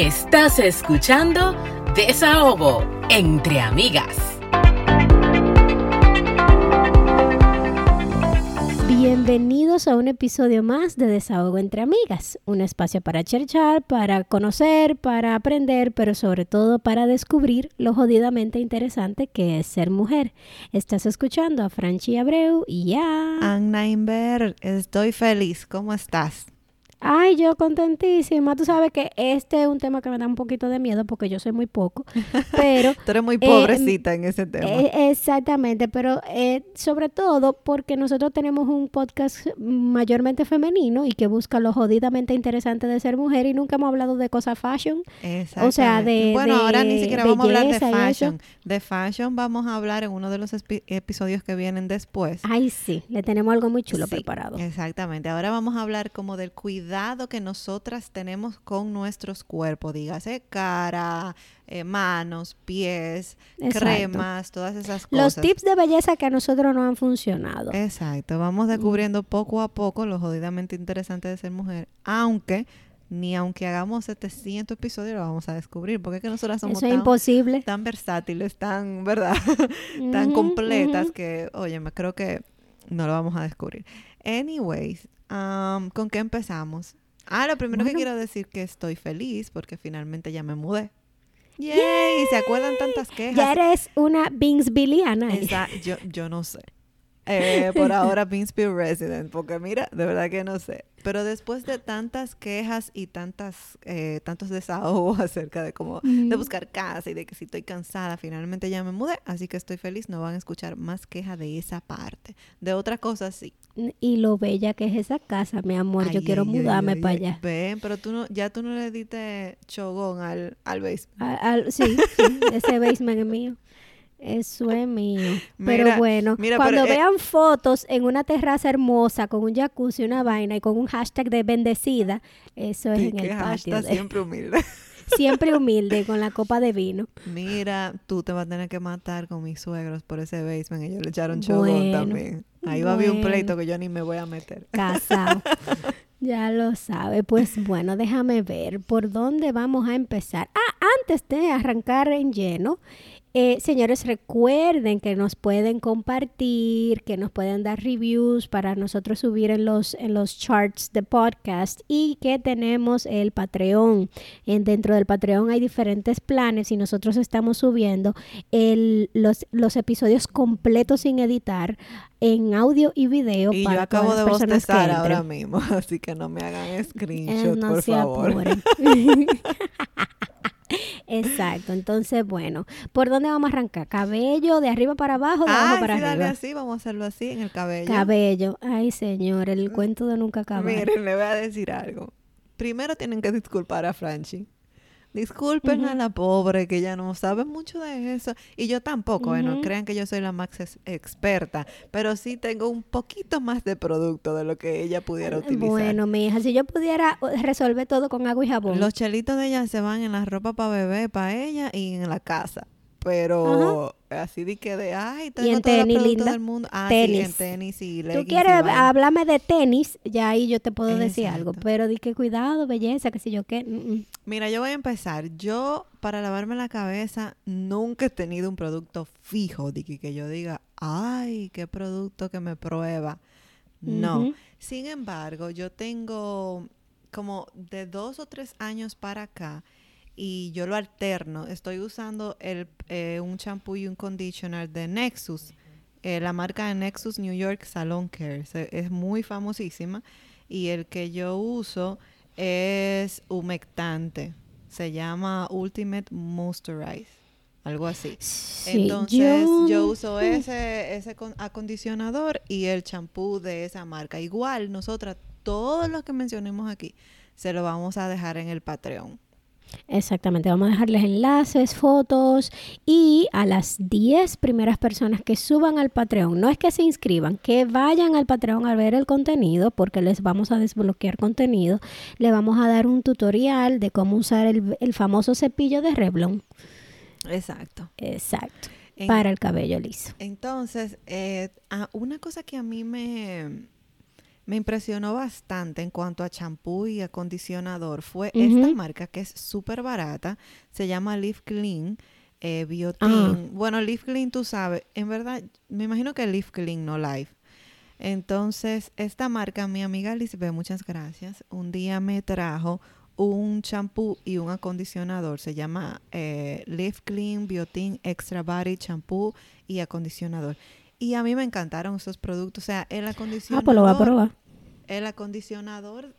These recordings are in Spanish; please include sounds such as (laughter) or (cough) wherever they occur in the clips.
Estás escuchando Desahogo entre amigas. Bienvenidos a un episodio más de Desahogo entre Amigas, un espacio para cherchar, para conocer, para aprender, pero sobre todo para descubrir lo jodidamente interesante que es ser mujer. Estás escuchando a Franchi Abreu y ya. Anna Inver, estoy feliz. ¿Cómo estás? Ay, yo contentísima. Tú sabes que este es un tema que me da un poquito de miedo porque yo soy muy poco, (laughs) pero... Tú eres muy pobrecita en ese tema. Eh, exactamente, pero eh, sobre todo porque nosotros tenemos un podcast mayormente femenino y que busca lo jodidamente interesante de ser mujer y nunca hemos hablado de cosas fashion. O sea, de Bueno, ahora ni siquiera vamos a hablar de fashion. De fashion vamos a hablar en uno de los episodios que vienen después. Ay, sí, le tenemos algo muy chulo Sí, preparado. Exactamente. Ahora vamos a hablar como del cuidado que nosotras tenemos con nuestros cuerpos, dígase cara, eh, manos, pies, Exacto. cremas, todas esas Los cosas. tips de belleza que a nosotros no han funcionado. Exacto. Vamos descubriendo poco a poco lo jodidamente interesante de ser mujer, aunque ni aunque hagamos 700 episodios lo vamos a descubrir, porque es que nosotras somos Eso tan, imposible. tan versátiles, tan, ¿verdad? (laughs) tan completas que, oye, me creo que no lo vamos a descubrir. Anyways, um, ¿con qué empezamos? Ah, lo primero que quiero decir que estoy feliz porque finalmente ya me mudé. ¡Yay! ¿Se acuerdan tantas quejas? Ya eres una Bingsbilliana. Esa- yo, yo no sé. Eh, por (laughs) ahora Pinspear Resident, porque mira, de verdad que no sé. Pero después de tantas quejas y tantas, eh, tantos desahogos (laughs) acerca de cómo, de buscar casa y de que si estoy cansada, finalmente ya me mudé, así que estoy feliz, no van a escuchar más quejas de esa parte. De otra cosa sí. Y lo bella que es esa casa, mi amor. yo Ay, quiero ay, mudarme para allá. Ven, pero tú no, ya tú no le diste chogón al, al basement. Al- al- sí, sí, ese basement es mío. Eso es mío. (laughs) Pero Mira, bueno, mira, cuando pero, eh, vean fotos en una terraza hermosa con un jacuzzi, una vaina y con un hashtag de bendecida, eso es en el patio. de- siempre (laughs) humilde. siempre (laughs) humilde con la copa de vino. Mira, tú te vas a tener que matar con mis suegros por ese basement. Ellos le echaron chogón Bueno, también. Ahí va a haber un pleito que yo ni me voy a meter. Casado. Ya lo sabe. Pues bueno, déjame ver por dónde vamos a empezar. Ah, antes de arrancar en lleno, eh, señores, recuerden que nos pueden compartir, que nos pueden dar reviews para nosotros subir en los, en los charts de podcast y que tenemos el Patreon. En, dentro del Patreon hay diferentes planes y nosotros estamos subiendo el, los, los episodios completos sin editar en audio y video Y para yo acabo todas de las bostezar ahora mismo, (laughs) así que no me hagan Eh, screenshot, no por favor. (laughs) (laughs) Exacto, entonces bueno, ¿por dónde vamos a arrancar? ¿Cabello de arriba para abajo, de abajo Ah, para sí, dale arriba? así, vamos a hacerlo así en el cabello. Cabello, ay señor, el cuento de nunca acabar. Miren, le voy a decir algo. Primero tienen que disculpar a Franchi. Disculpen a la pobre que ella no sabe mucho de eso. Y yo tampoco, bueno, Ujú. crean que yo soy la más ex- experta, pero sí tengo un poquito más de producto de lo que ella pudiera utilizar. Bueno, mi hija, si yo pudiera uh, resolver todo con agua y jabón. Los chelitos de ella se van en la ropa para bebé, para ella y en la casa. Pero así de que de, ay, tengo en todos los tenis, linda. del mundo. Ah, Tenis. sí, en tenis y Tú y quieres hablarme de tenis, ya ahí yo te puedo decir algo, pero di que cuidado, belleza, que sé yo qué. mm, mm. Mira, yo voy a empezar. Yo, para lavarme la cabeza, nunca he tenido un producto fijo de que, que yo diga, ay, qué producto que me prueba. No. Sin embargo, yo tengo como de dos o tres años para acá y yo lo alterno. Estoy usando el, eh, un champú y un conditioner de Nexus. Eh, la marca de Nexus New York Salon Care. Se- es muy famosísima. Y el que yo uso es humectante. Se llama Ultimate Moisturize. Algo así. Sí, Entonces yo- yo, uso ese, ese con- acondicionador y el champú de esa marca. Igual nosotras, todos los que mencionemos aquí, se lo vamos a dejar en el Patreon. Exactamente, vamos a dejarles enlaces, fotos y a las 10 primeras personas que suban al Patreon, no es que se inscriban, que vayan al Patreon a ver el contenido porque les vamos a desbloquear contenido, le vamos a dar un tutorial de cómo usar el, el famoso cepillo de Revlon. Exacto. Exacto, En- para el cabello liso. Entonces, eh, ah, una cosa que a mí me, me impresionó bastante en cuanto a champú y acondicionador fue esta marca que es súper barata, se llama Leaf Clean. Eh, Biotin. Ah. Bueno, Leaf Clean, tú sabes, en verdad, me imagino que Leaf Clean, no Life. Entonces, esta marca, mi amiga Lisbeth, muchas gracias, un día me trajo un champú y un acondicionador. Se llama eh, Leaf Clean Biotin Extra Body Champú y acondicionador. Y a mí me encantaron esos productos. O sea, el acondicionador. Ah, pues lo voy a probar. El acondicionador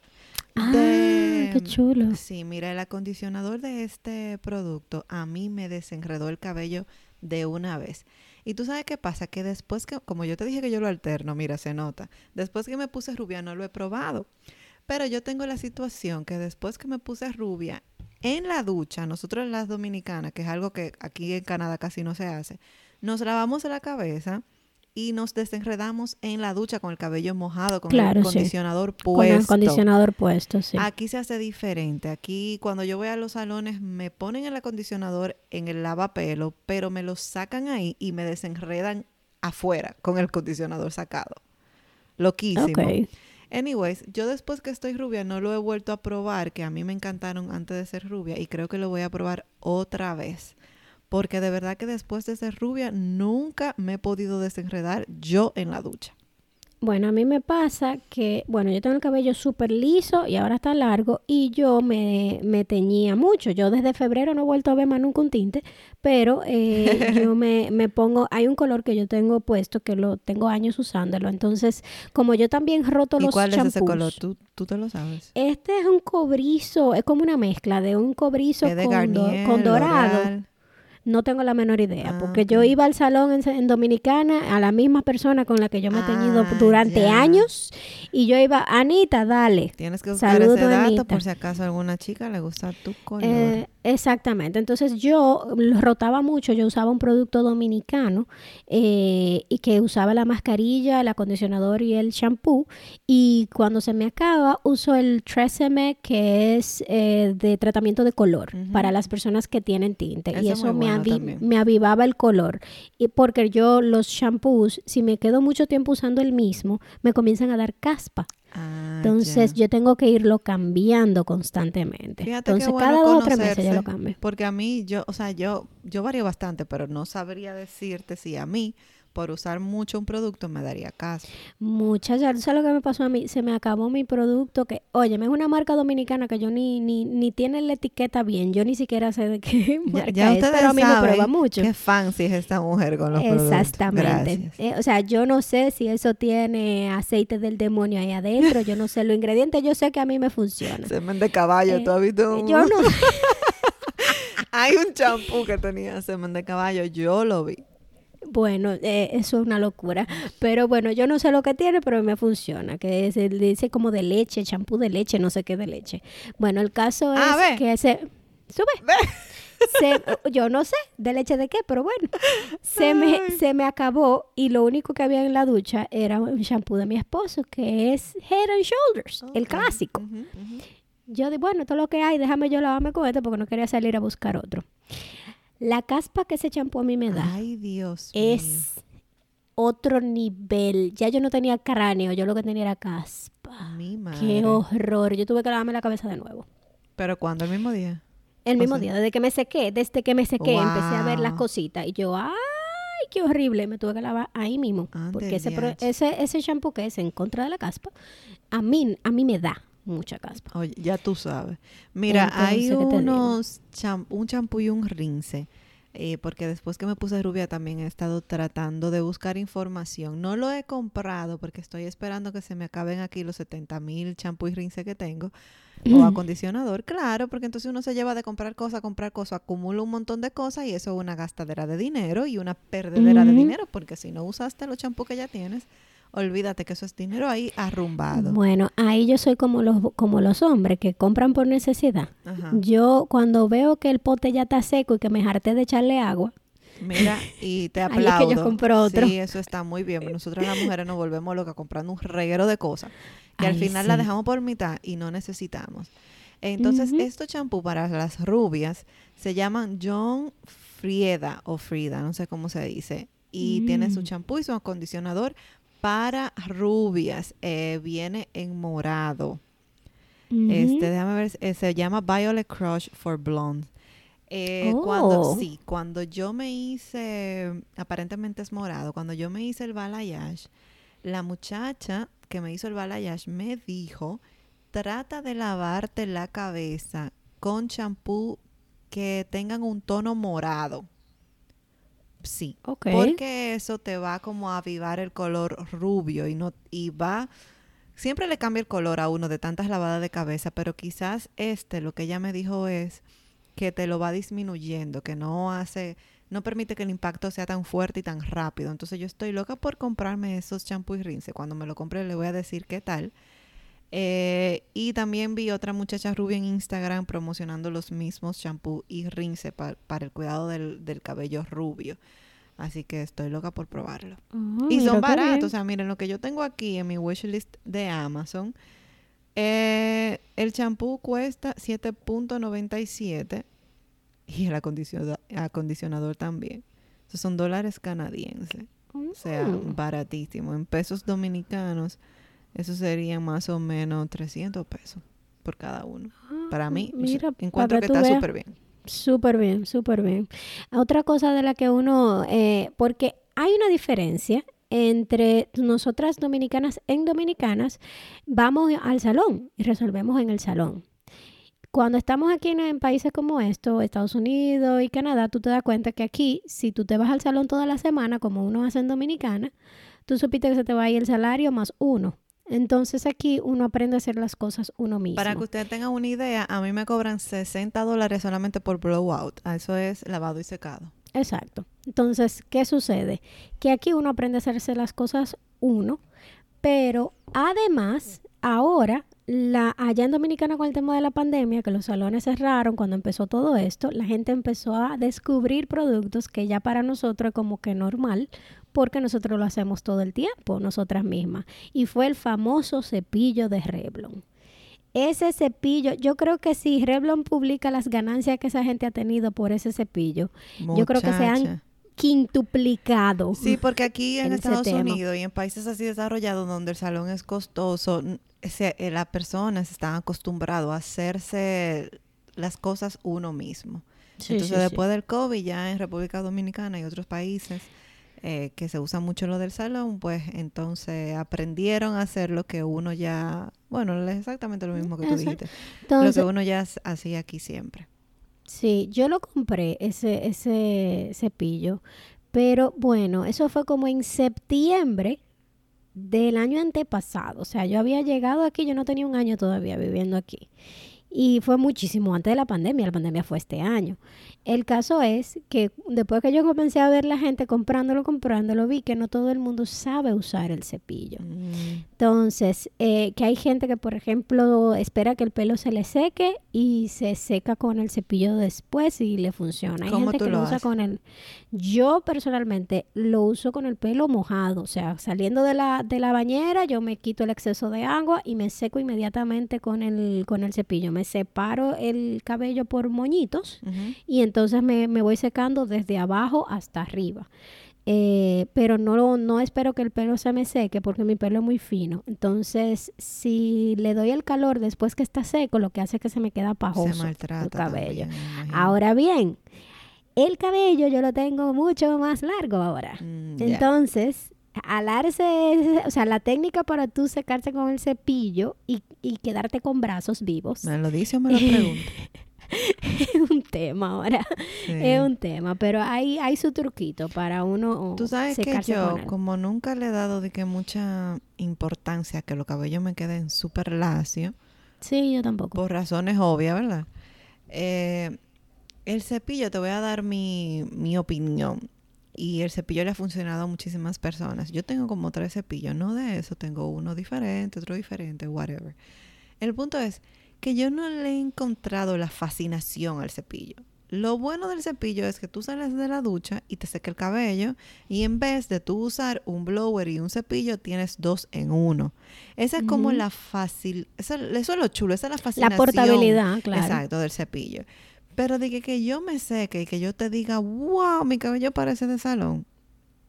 Ah, de- qué chulo. Sí, mira, el acondicionador de este producto a mí me desenredó el cabello de una vez. Y tú sabes qué pasa, que después que, como yo te dije que yo lo alterno, mira, se nota, después que me puse rubia no lo he probado. Pero yo tengo la situación que después que me puse rubia, en la ducha, nosotros las dominicanas, que es algo que aquí en Canadá casi no se hace, nos lavamos la cabeza y nos desenredamos en la ducha con el cabello mojado, con Claro, el sí. acondicionador Con puesto. el acondicionador puesto, sí. Aquí se hace diferente. Aquí cuando yo voy a los salones me ponen el acondicionador en el lavapelo, pero me lo sacan ahí y me desenredan afuera con el acondicionador sacado. Loquísimo. Ok. Anyways, yo después que estoy rubia no lo he vuelto a probar, que a mí me encantaron antes de ser rubia y creo que lo voy a probar otra vez. Porque de verdad que después de ser rubia nunca me he podido desenredar yo en la ducha. Bueno, a mí me pasa que, bueno, yo tengo el cabello súper liso y ahora está largo y yo me, me teñía mucho. Yo desde febrero no he vuelto a ver más nunca un tinte, pero eh, (laughs) yo me, me pongo, hay un color que yo tengo puesto que lo tengo años usándolo. Entonces, como yo también roto ¿Y los cuál es ese champús, color? ¿Tú, tú te lo sabes. Este es un cobrizo, es como una mezcla de un cobrizo ¿Es de con, do- con dorado. L'Oreal? No tengo la menor idea, Ah, porque yo iba al salón en, en Dominicana a la misma persona con la que yo me he teñido Ah, durante años y yo iba, Anita, dale. Tienes que buscar Saludo, ese dato Anita. por si acaso a alguna chica le gusta tu color. Eh, exactamente, entonces yo lo rotaba mucho, yo usaba un producto dominicano eh, y que usaba la mascarilla, el acondicionador y el shampoo y cuando se me acaba uso el Tresemme que es eh, de tratamiento de color para las personas que tienen tinte. Y es eso me, bueno me avivaba el color. Y porque yo los shampoos si me quedo mucho tiempo usando el mismo me comienzan a dar caspa Ah, entonces ya. yo tengo que irlo cambiando constantemente. Fíjate Entonces bueno cada dos o tres meses yo lo cambio. Porque a mí, yo, o sea, yo, yo varío bastante, pero no sabría decirte si a mí, por usar mucho un producto, me daría caso. Muchacha, ¿tú ¿sabes lo que me pasó a mí? Se me acabó mi producto que, oye, es una marca dominicana que yo ni, ni, ni tiene la etiqueta bien. Yo ni siquiera sé de qué (laughs) Ya, marca ya es, ustedes pero a mí me prueba mucho. qué fancy es esta mujer con los productos. Exactamente. Eh, o sea, yo no sé si eso tiene aceite del demonio ahí adentro, yo no sé los ingredientes, yo sé que a mí me funciona. Semen de caballo, Eh, ¿tú has visto? un- Yo no (laughs) Hay un champú que tenía semen de caballo, yo lo vi. Bueno, eh, eso es una locura. Pero bueno, yo no sé lo que tiene, pero me funciona. Que es, dice como de leche, champú de leche, no sé qué de leche. Bueno, el caso Ah, es que se... Sube. Se- yo no sé de leche de qué, pero bueno. Se me, se me acabó y lo único que había en la ducha era un champú de mi esposo, que es Head and Shoulders, el clásico. Yo di, bueno, todo lo que hay, déjame yo lavarme con esto porque no quería salir a buscar otro. La caspa que ese champú a mí me da Ay, Dios mío. es otro nivel. Ya yo no tenía cráneo, yo lo que tenía era caspa. Mi madre. Qué horror. Yo tuve que lavarme la cabeza de nuevo. ¿Pero cuándo? ¿El mismo día? El O mismo sea- día, desde que me sequé, desde que me sequé, empecé a ver las cositas. Y yo, ay, qué horrible. Me tuve que lavar ahí mismo. Ande porque ese, pro- ese, ese shampoo que es en contra de la caspa, a mí, a mí me da mucha caspa. Oye, ya tú sabes. Mira, hay unos cham- un champú y un rince. eh, porque después que me puse rubia también he estado tratando de buscar información. No lo he comprado porque estoy esperando que se me acaben aquí los 70 mil champú y rince que tengo. O acondicionador, claro, porque entonces uno se lleva de comprar cosas comprar cosas, acumula un montón de cosas y eso es una gastadera de dinero y una perdedera de dinero, porque si no usaste los champús que ya tienes, olvídate que eso es dinero ahí arrumbado. Bueno, ahí yo soy como los, como los hombres que compran por necesidad. Ajá. Yo cuando veo que el pote ya está seco y que me harté de echarle agua, Mira, y (laughs) te Ahí es que aplaudo. yo compro otro. Sí, eso está muy bien. Nosotros las mujeres nos volvemos locas comprando un reguero de cosas que al final la sí. dejamos por mitad y no necesitamos. Entonces, Ujú. estos champú para las rubias se llaman John Frieda o Frida, no sé cómo se dice. Y tiene su Mm. champú y su acondicionador para rubias eh, viene en morado. Este, déjame ver, eh, se llama Violet Crush for Blondes. Eh, Cuando, Oh. sí, cuando yo me hice, aparentemente es morado, cuando yo me hice el balayage, la muchacha que me hizo el balayage me dijo, trata de lavarte la cabeza con champú que tengan un tono morado. Sí, porque eso te va como a avivar el color rubio y no y va siempre le cambia el color a uno de tantas lavadas de cabeza, pero quizás este lo que ella me dijo es que te lo va disminuyendo, que no hace no permite que el impacto sea tan fuerte y tan rápido. Entonces yo estoy loca por comprarme esos champú y rinse. Cuando me lo compre le voy a decir qué tal. Eh, y también vi otra muchacha rubia en Instagram promocionando los mismos champú y rinse pa- para el cuidado del, del cabello rubio. Así que estoy loca por probarlo. Y son baratos. bien. O sea, miren lo que yo tengo aquí en mi wishlist de Amazon. Eh, el champú cuesta 7.97 y el acondicionador, acondicionador también. Esos son dólares canadienses. O sea, Mm. baratísimo. En pesos dominicanos, eso sería más o menos 300 pesos por cada uno. Para mí, Ah, mira, encuentro que está súper bien. Súper bien, súper bien. Otra cosa de la que uno, eh, porque hay una diferencia entre nosotras dominicanas en dominicanas, vamos al salón y resolvemos en el salón. Cuando estamos aquí en, en países como esto, Estados Unidos y Canadá, tú te das cuenta que aquí, si tú te vas al salón toda la semana, como uno hace en Dominicana, tú supiste que se te va a ir el salario más uno. Entonces aquí uno aprende a hacer las cosas uno mismo. Para que ustedes tengan una idea, a mí me cobran 60 dólares solamente por blowout. Ah, Eso es lavado y secado. Exacto. Entonces, ¿qué sucede? Que aquí uno aprende a hacerse las cosas uno, pero además, ahora, la, allá en Dominicana con el tema de la pandemia, que los salones cerraron cuando empezó todo esto, la gente empezó a descubrir productos que ya para nosotros es como que normal, porque nosotros lo hacemos todo el tiempo, nosotras mismas. Y fue el famoso cepillo de Revlon. Ese cepillo, yo creo que si Revlon publica las ganancias que esa gente ha tenido por ese cepillo, Yo creo que se han quintuplicado. Sí, porque aquí en Estados. Unidos y en países así desarrollados donde el salón es costoso, se- eh, las personas están acostumbrados a hacerse las cosas uno mismo. Sí, Entonces, sí, sí. después del COVID, ya en República Dominicana y otros países eh, que se usa mucho lo del salón, pues entonces aprendieron a hacer lo que uno ya, bueno, es exactamente lo mismo que tú dijiste, (laughs) lo Entonces, que uno ya hacía aquí siempre. sí, yo lo compré, ese, ese cepillo, pero bueno, eso fue como en septiembre del año antepasado. O sea, yo había llegado aquí, yo no tenía un año todavía viviendo aquí. Y fue muchísimo antes de la pandemia, la pandemia fue este año. El caso es que después que yo comencé a ver la gente comprándolo, comprándolo, vi que no todo el mundo sabe usar el cepillo. Mm. Entonces, eh, que hay gente que, por ejemplo, espera que el pelo se le seque y se seca con el cepillo después y le funciona. Hay ¿Cómo gente que lo lo usa con el... Yo personalmente lo uso con el pelo mojado, o sea, saliendo de la, de la bañera, yo me quito el exceso de agua y me seco inmediatamente con el, con el cepillo. Me separo el cabello por moñitos y entonces me, me voy secando desde abajo hasta arriba. Eh, pero no, lo- no espero que el pelo se me seque porque mi pelo es muy fino. Entonces, si le doy el calor después que está seco, lo que hace es que se me queda pajoso Se maltrata el cabello. también. Ahora bien, el cabello yo lo tengo mucho más largo ahora. Mm. Entonces, alarse, o sea, la técnica para tú secarse con el cepillo y, y quedarte con brazos vivos ¿Me lo dice o me lo pregunta? (laughs) es un tema ahora. Sí. Es un tema, pero hay, hay su truquito para uno Tú sabes que yo, como nunca le he dado de que mucha importancia que los cabellos me queden súper lacios, Sí, yo tampoco. por razones obvias, ¿verdad? Eh, el cepillo, te voy a dar mi, mi opinión. Y el cepillo le ha funcionado a muchísimas personas. Yo tengo como tres cepillos, no de eso, tengo uno diferente, otro diferente, whatever. El punto es que yo no le he encontrado la fascinación al cepillo. Lo bueno del cepillo es que tú sales de la ducha y te seca el cabello y en vez de tú usar un blower y un cepillo tienes dos en uno. Esa es como la fácil, eso, eso es lo chulo, esa es la La fascinación. portabilidad, claro. Exacto, del cepillo. Pero de que, que yo me seque y que yo te diga, wow, mi cabello parece de salón,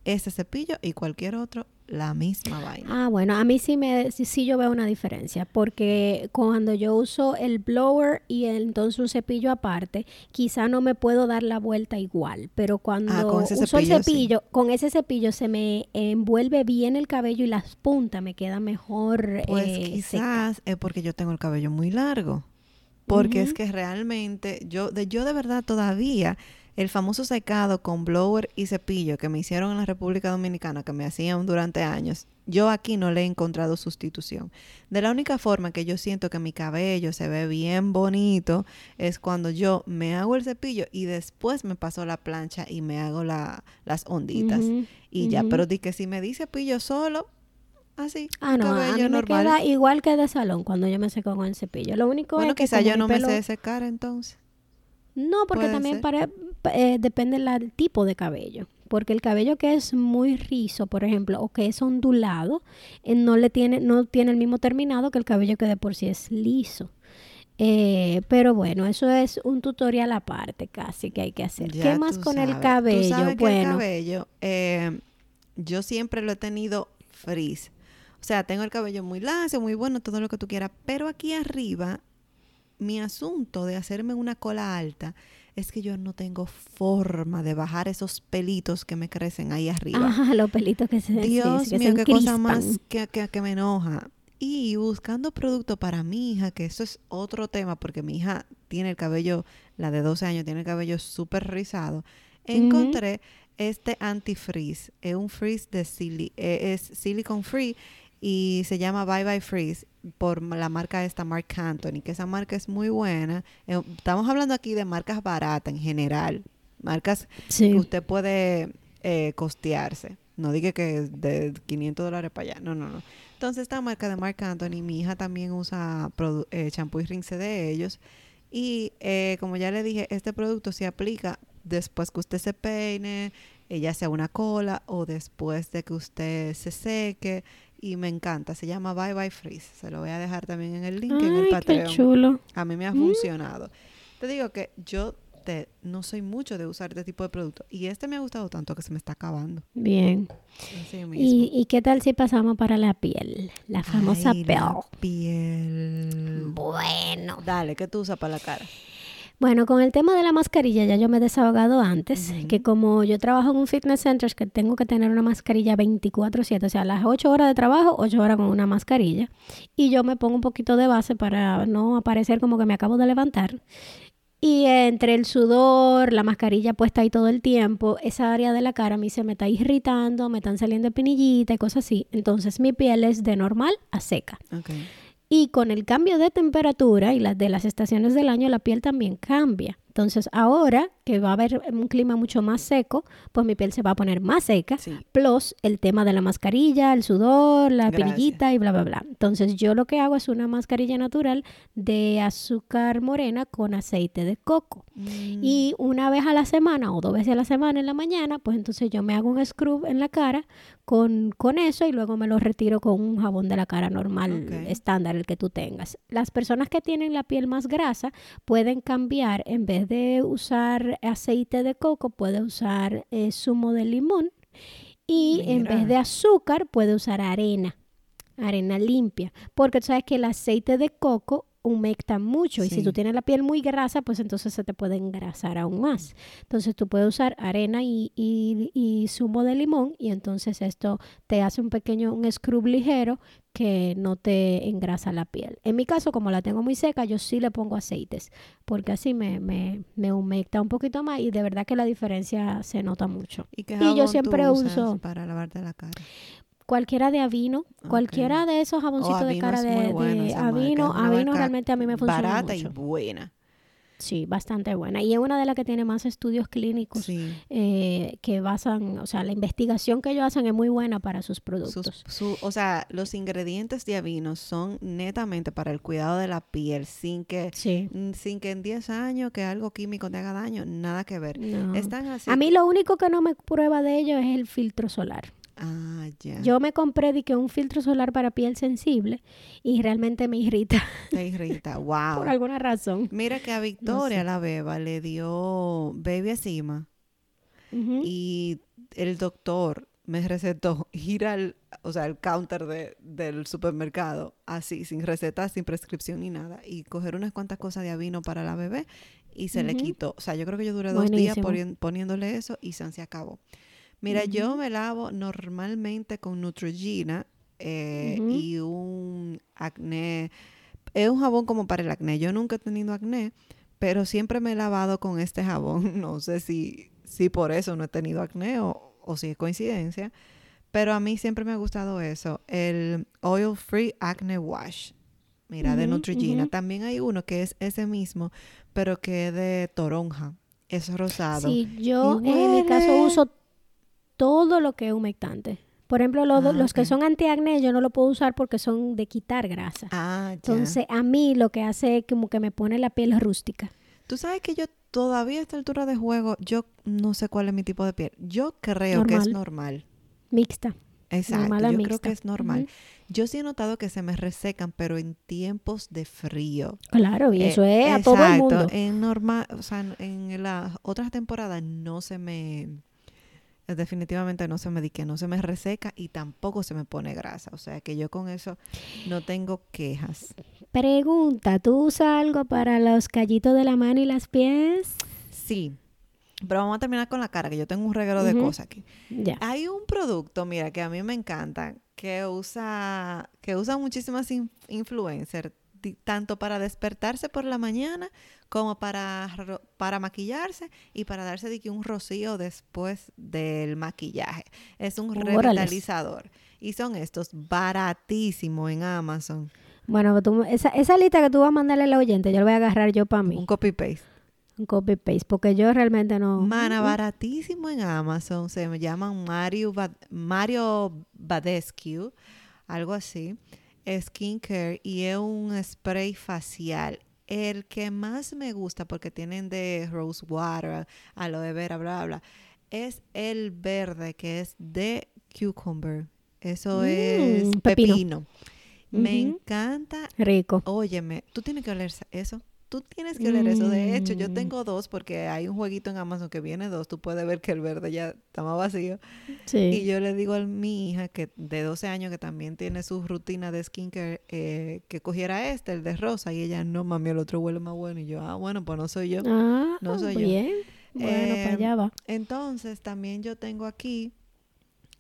ese cepillo y cualquier otro la misma vaina. Ah, bueno, a mí sí me sí, sí yo veo una diferencia, porque cuando yo uso el blower y el- entonces un cepillo aparte, quizá no me puedo dar la vuelta igual, pero cuando Ah, uso cepillo, el sí. cepillo, con ese cepillo se me envuelve bien el cabello y las puntas me quedan mejor Pues eh, seca. quizás es porque yo tengo el cabello muy largo. Porque es que realmente yo de, yo de verdad todavía el famoso secado con blower y cepillo que me hicieron en la República Dominicana, que me hacían durante años, yo aquí no le he encontrado sustitución. De la única forma que yo siento que mi cabello se ve bien bonito es cuando yo me hago el cepillo y después me paso la plancha y me hago la- las onditas. Y ya, pero di que si me di cepillo solo, así, Ah, no, a cabello mí me normal. queda igual que de salón cuando yo me seco con el cepillo. Lo único Bueno, es que quizá yo no me sé secar entonces. No, porque también para, eh, depende del tipo de cabello. Porque el cabello que es muy rizo, por ejemplo, o que es ondulado, eh, no le tiene, no tiene el mismo terminado que el cabello que de por sí es liso. Eh, pero bueno, eso es un tutorial aparte casi que hay que hacer. Ya ¿Qué más con el sabes. Tú cabello? sabes que el bueno, cabello, eh, yo siempre lo he tenido frizz. O sea, tengo el cabello muy lacio, muy bueno, todo lo que tú quieras. Pero aquí arriba, mi asunto de hacerme una cola alta es que yo no tengo forma de bajar esos pelitos que me crecen ahí arriba. ajá, los pelitos que se, sí, Dios se mío, qué cosa más que, que- que me enoja. Y buscando producto para mi hija, que eso es otro tema, porque mi hija tiene el cabello, la de 12 años, tiene el cabello súper rizado. Encontré este anti-freeze. Es un freeze de sili eh, es silicone free y se llama Bye Bye Freeze por la marca esta Mark Anthony, que esa marca es muy buena. Eh, estamos hablando aquí de marcas baratas en general, marcas Sí. que usted puede eh, costearse. No diga que de 500 dólares para allá. No, no, no. Entonces, esta marca de Marc Anthony, mi hija también usa eh, champú y rinse de ellos. Y eh, como ya le dije, este producto se aplica después que usted se peine, eh, ya sea una cola o después de que usted se seque. Y me encanta. Se llama Bye Bye Freeze. Se lo voy a dejar también en el link en el qué Patreon. chulo. A mí me ha funcionado. Te digo que yo te, no soy mucho de usar este tipo de producto. Y este me ha gustado tanto que se me está acabando. Bien. ¿Y, ¿Y qué tal si pasamos para la piel? La famosa Ay, piel. la piel. Bueno. Dale, ¿qué tú usas para la cara? Bueno, con el tema de la mascarilla ya yo me he desahogado antes, que como yo trabajo en un fitness center es que tengo que tener una mascarilla 24/7, o sea, las 8 horas de trabajo, 8 horas con una mascarilla, y yo me pongo un poquito de base para no aparecer como que me acabo de levantar. Y entre el sudor, la mascarilla puesta ahí todo el tiempo, esa área de la cara a mí se me está irritando, me están saliendo espinillitas y cosas así. Entonces mi piel es de normal a seca. Y con el cambio de temperatura y las de las estaciones del año, la piel también cambia. Entonces, ahora que va a haber un clima mucho más seco, pues mi piel se va a poner más seca. Sí. Plus el tema de la mascarilla, el sudor, la Gracias. pirillita y bla, bla, bla. Entonces, yo lo que hago es una mascarilla natural de azúcar morena con aceite de coco. Mm, Y una vez a la semana o dos veces a la semana en la mañana, pues entonces yo me hago un scrub en la cara con, con eso y luego me lo retiro con un jabón de la cara normal, estándar, el que tú tengas. Las personas que tienen la piel más grasa pueden cambiar, en vez de usar aceite de coco, puede usar eh, zumo de limón y en vez de azúcar puede usar arena, arena limpia, porque tú sabes que el aceite de coco humecta mucho y si tú tienes la piel muy grasa, pues entonces se te puede engrasar aún más. Entonces tú puedes usar arena y, y- y zumo de limón y entonces esto te hace un pequeño, un scrub ligero que no te engrasa la piel. En mi caso, como la tengo muy seca, yo sí le pongo aceites porque así me, me, me humecta un poquito más y de verdad que la diferencia se nota mucho. ¿Y, qué y yo tú siempre usas uso- para lavarte la cara? Cualquiera de Avino, cualquiera de esos jaboncitos de cara de, muy buena de Avino, realmente a mí me funciona Barata y buena. Sí, bastante buena. Y es una de las que tiene más estudios clínicos Sí. eh, que basan, o sea, la investigación que ellos hacen es muy buena para sus Sus- productos. su- o sea, los ingredientes de Avino son netamente para el cuidado de la piel, sin que, Sí. mm, sin que en 10 años que algo químico te haga daño, nada que ver. No. Están así. A mí lo único que no me prueba de ellos es el filtro solar. Ah, ya. Yo me compré de que un filtro solar para piel sensible y realmente me irrita Te irrita. (laughs) Wow. por alguna razón. Mira que a Victoria, la beba, le dio baby encima Ujú. y el doctor me recetó ir al o sea, el counter de, del supermercado, así, sin receta, sin prescripción ni nada, y coger unas cuantas cosas de avino para la bebé y se le quitó. O sea, yo creo que yo duré dos días poniéndole eso y se, se acabó. Mira, yo me lavo normalmente con Neutrogena eh, y un acné. Es un jabón como para el acné. Yo nunca he tenido acné, pero siempre me he lavado con este jabón. (laughs) No sé si, si por eso no he tenido acné o, o si es coincidencia. Pero a mí siempre me ha gustado eso. El Oil Free Acne Wash. Mira, de Neutrogena. También hay uno que es ese mismo, pero que es de toronja. Es rosado. Sí, yo en mi caso uso todo lo que es humectante. Por ejemplo, lo- Ah, los que son antiacné yo no lo puedo usar porque son de quitar grasa. Ah, ya. Entonces, a mí lo que hace es como que me pone la piel rústica. Tú sabes que yo todavía a esta altura de juego, yo no sé cuál es mi tipo de piel. Yo creo que es Normal. Mixta. Exacto, Normal yo creo que es normal. Yo sí he notado que se me resecan, pero en tiempos de frío. Claro, y Eh, eso es a todo el exacto, mundo. En normal, o sea, en- las otras temporadas no se me definitivamente no se me di que no se me reseca y tampoco se me pone grasa, o sea, que yo con eso no tengo quejas. Pregunta, ¿tú usas algo para los callitos de la mano y las pies? Sí. Pero vamos a terminar con la cara, que yo tengo un regalo de Ujú. cosas aquí. Ya. Hay un producto, mira, que a mí me encanta, que usa, que usa muchísimas in- influencers, tanto para despertarse por la mañana como para, para maquillarse y para darse de que un rocío después del maquillaje. Es un Órales. revitalizador. Y son estos baratísimos en Amazon. Bueno, tú- esa, esa lista que tú vas a mandarle a la oyente, yo la voy a agarrar yo para mí. Un copy paste. Un copy paste, porque yo realmente no. Mana, baratísimo en Amazon. Se me llaman Mario, Mario Badescu, algo así. Skincare y es un spray facial. El que más me gusta porque tienen de rose water, aloe vera, bla, bla, es el verde que es de cucumber. Eso Mm, es pepino. pepino. Me encanta Rico. Óyeme, tú tienes que oler eso. Tú tienes que oler eso. De hecho, yo Mm. tengo dos porque hay un jueguito en Amazon que viene dos. Tú puedes ver que el verde ya está más vacío. Y Sí. yo le digo a mi hija que de 12 años que también tiene su rutina de skincare eh, que cogiera este, el de rosa. Y ella, no mami, el otro huele más bueno. Y yo, ah, bueno, pues no soy yo. Ah, no soy yo. Bueno, para allá va. Entonces, también yo tengo aquí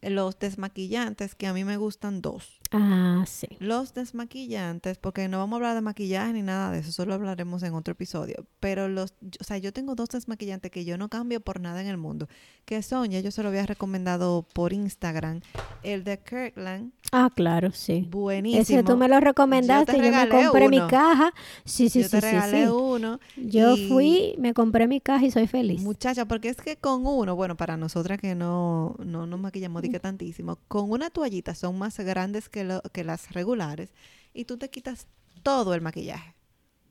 los desmaquillantes que a mí me gustan dos. Ah, sí. Los desmaquillantes, porque no vamos a hablar de maquillaje ni nada de eso, solo hablaremos en otro episodio. Pero los, o sea, yo tengo dos desmaquillantes que yo no cambio por nada en el mundo, que son, ya yo se lo había recomendado por Instagram, el de Kirkland, Ah, claro, sí. buenísimo. Ese tú me lo recomendaste, Yo yo, te me compré mi uno. caja. Sí, sí, yo sí, te sí, regalé sí. uno. Yo y- fui, me compré mi caja y soy feliz. Muchacha, porque es que con uno, bueno, para nosotras que no, no nos maquillamos de que tantísimo, con una toallita son más grandes que, lo- que las regulares y tú te quitas todo el maquillaje.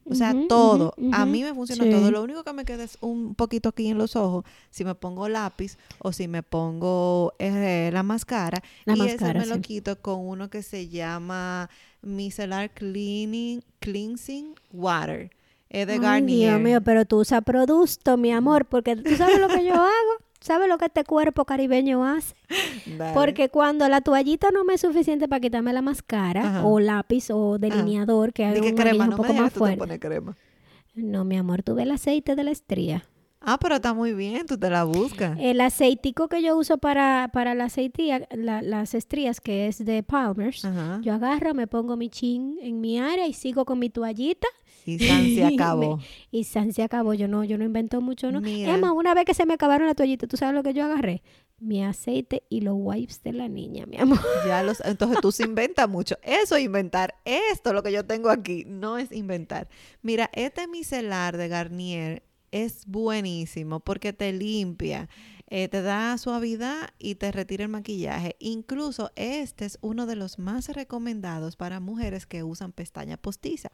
O sea, todo. A mí me funciona Sí. todo. Lo único que me queda es un poquito aquí en los ojos, si me pongo lápiz o si me pongo eh, la máscara. La y máscara, ese me lo quito con uno que se llama Micellar Cleaning, Cleansing Water. Es de Ay, Garnier. Dios mío, pero tú usas producto, mi amor, porque tú sabes lo que yo (laughs) hago. ¿Sabes lo que este cuerpo caribeño hace? (laughs) Dale. Porque cuando la toallita no me es suficiente para quitarme la máscara Ajá. o lápiz o delineador, que hay un crema, no un me poco más fuerte. pones crema. No, mi amor, tú ves el aceite de la estría. Ah, pero está muy bien, tú te la buscas. El aceitico que yo uso para, para la aceitía, la- las estrías, que es de Palmer's, Ajá. yo agarro, me pongo mi chin en mi área y sigo con mi toallita Y San se (laughs) acabó. y san se acabó. Yo no, yo no invento mucho, ¿no? Mira. Emma, una vez que se me acabaron las toallitas, ¿tú sabes lo que yo agarré? Mi aceite y los wipes de la niña, mi amor. (laughs) Ya los, entonces tú se inventas mucho. Eso es inventar. Esto, lo que yo tengo aquí, no es inventar. Mira, este micelar de Garnier es buenísimo porque te limpia, eh, te da suavidad y te retira el maquillaje. Incluso este es uno de los más recomendados para mujeres que usan pestaña postiza.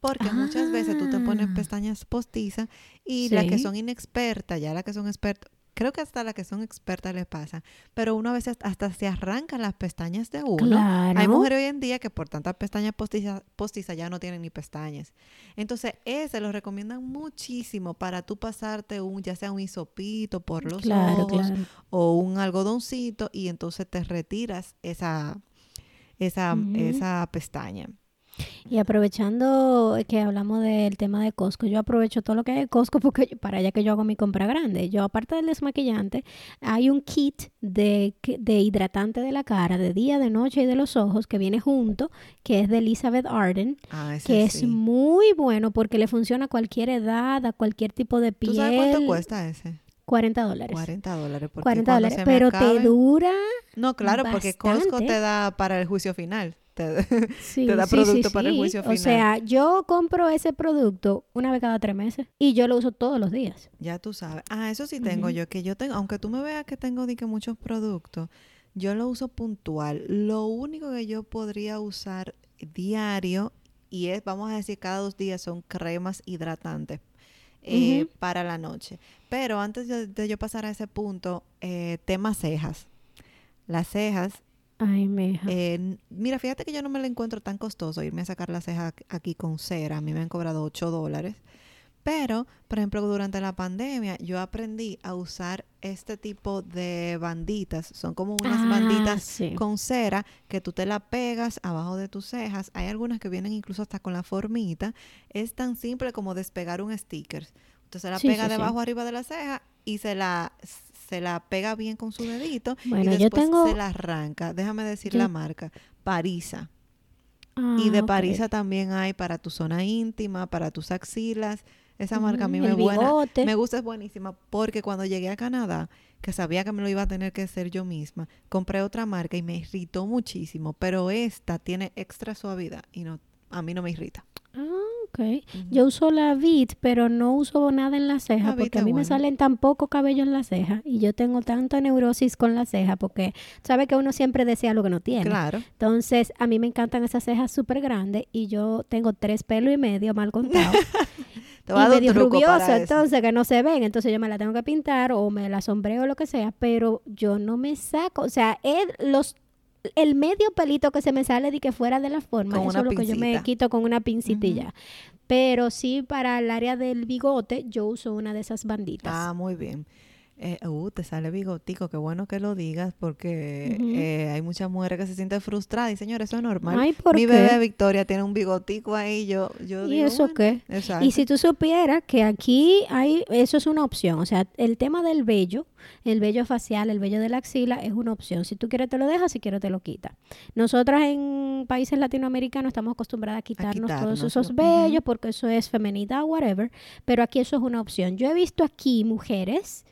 Porque muchas veces tú te pones Ah. pestañas postizas y las que son inexpertas, ya las que son expertas, creo que hasta las que son expertas les pasa, pero uno a veces hasta se arrancan las pestañas de uno. Claro. Hay mujeres hoy en día que por tantas pestañas postizas postiza ya no tienen ni pestañas. Entonces, ese lo recomiendan muchísimo para tú pasarte un, ya sea un hisopito por los Claro, ojos claro. o un algodoncito y entonces te retiras esa, esa, esa pestaña. Y aprovechando que hablamos del tema de Costco, yo aprovecho todo lo que hay de Costco (laughs) porque para allá que yo hago mi compra grande. Yo, aparte del desmaquillante, hay un kit de, de hidratante de la cara, de día, de noche y de los ojos, que viene junto, que es de Elizabeth Arden, Ah, que sí. es muy bueno porque le funciona a cualquier edad, a cualquier tipo de piel. ¿Tú sabes cuánto cuesta ese? 40 dólares. 40 dólares. porque 40 cuando dólares, pero te dura. No, claro, porque Costco te da para el juicio final. Te- (laughs) Sí, Te da sí, producto sí, para el juicio O final. sea, yo compro ese producto una vez cada tres meses y yo lo uso todos los días. Ya tú sabes. Ah, eso sí tengo yo, que yo tengo, aunque tú me veas que tengo que muchos productos, yo lo uso puntual. Lo único que yo podría usar diario, y es, vamos a decir, cada dos días son cremas hidratantes eh, para la noche. Pero antes de, de yo pasar a ese punto, eh, tema cejas. Las cejas Ay, mija. eh, mira, fíjate que yo no me lo encuentro tan costoso irme a sacar la ceja ac- aquí con cera. A mí me han cobrado 8 dólares. Pero, por ejemplo, durante la pandemia yo aprendí a usar este tipo de banditas. Son como unas Ah, banditas sí. con cera que tú te la pegas abajo de tus cejas. Hay algunas que vienen incluso hasta con la formita. Es tan simple como despegar un sticker. Usted se la Sí, pega sí. debajo arriba de la ceja y se la se la pega bien con su dedito Bueno, y yo después tengo- se la arranca. Déjame decir Yo- la marca. Parisa. Ah, y de ok. Parisa también hay para tu zona íntima, para tus axilas. Esa marca a mí Ujú, me buena. Me gusta, es buenísima. Porque cuando llegué a Canadá, que sabía que me lo iba a tener que hacer yo misma, compré otra marca y me irritó muchísimo. Pero esta tiene extra suavidad y no, a mí no me irrita. Ah, ok. Yo uso la Vit, pero no uso nada en la ceja porque a mí me salen tan poco cabello en la ceja y yo tengo tanta neurosis con la ceja porque sabe que uno siempre desea lo que no tiene. Claro. Entonces, a mí me encantan esas cejas súper grandes y yo tengo tres pelos y medio mal (laughs) a y medio rubioso, entonces que no se ven, entonces yo me la tengo que pintar o me la sombreo o lo que sea, pero yo no me saco, o sea, el, los el medio pelito que se me sale de que fuera de la forma, Con eso es lo que yo me quito con una ya. Pero sí para el área del bigote yo uso una de esas banditas. Ah, muy bien. Eh, uh, te sale bigotico, qué bueno que lo digas porque eh, hay muchas mujeres que se sienten frustradas y señores, eso es normal. Ay, ¿por Mi qué? bebé Victoria tiene un bigotico ahí, yo, yo ¿Y digo, eso bueno, qué? Exacto. Y si tú supieras que aquí hay, eso es una opción, o sea, el tema del vello, el vello facial, el vello de la axila es una opción. Si tú quieres te lo dejas, si quieres te lo quita. Nosotras en países latinoamericanos estamos acostumbradas a quitarnos, todos esos vellos porque eso es femenidad, whatever, pero aquí eso es una opción. Yo he visto aquí mujeres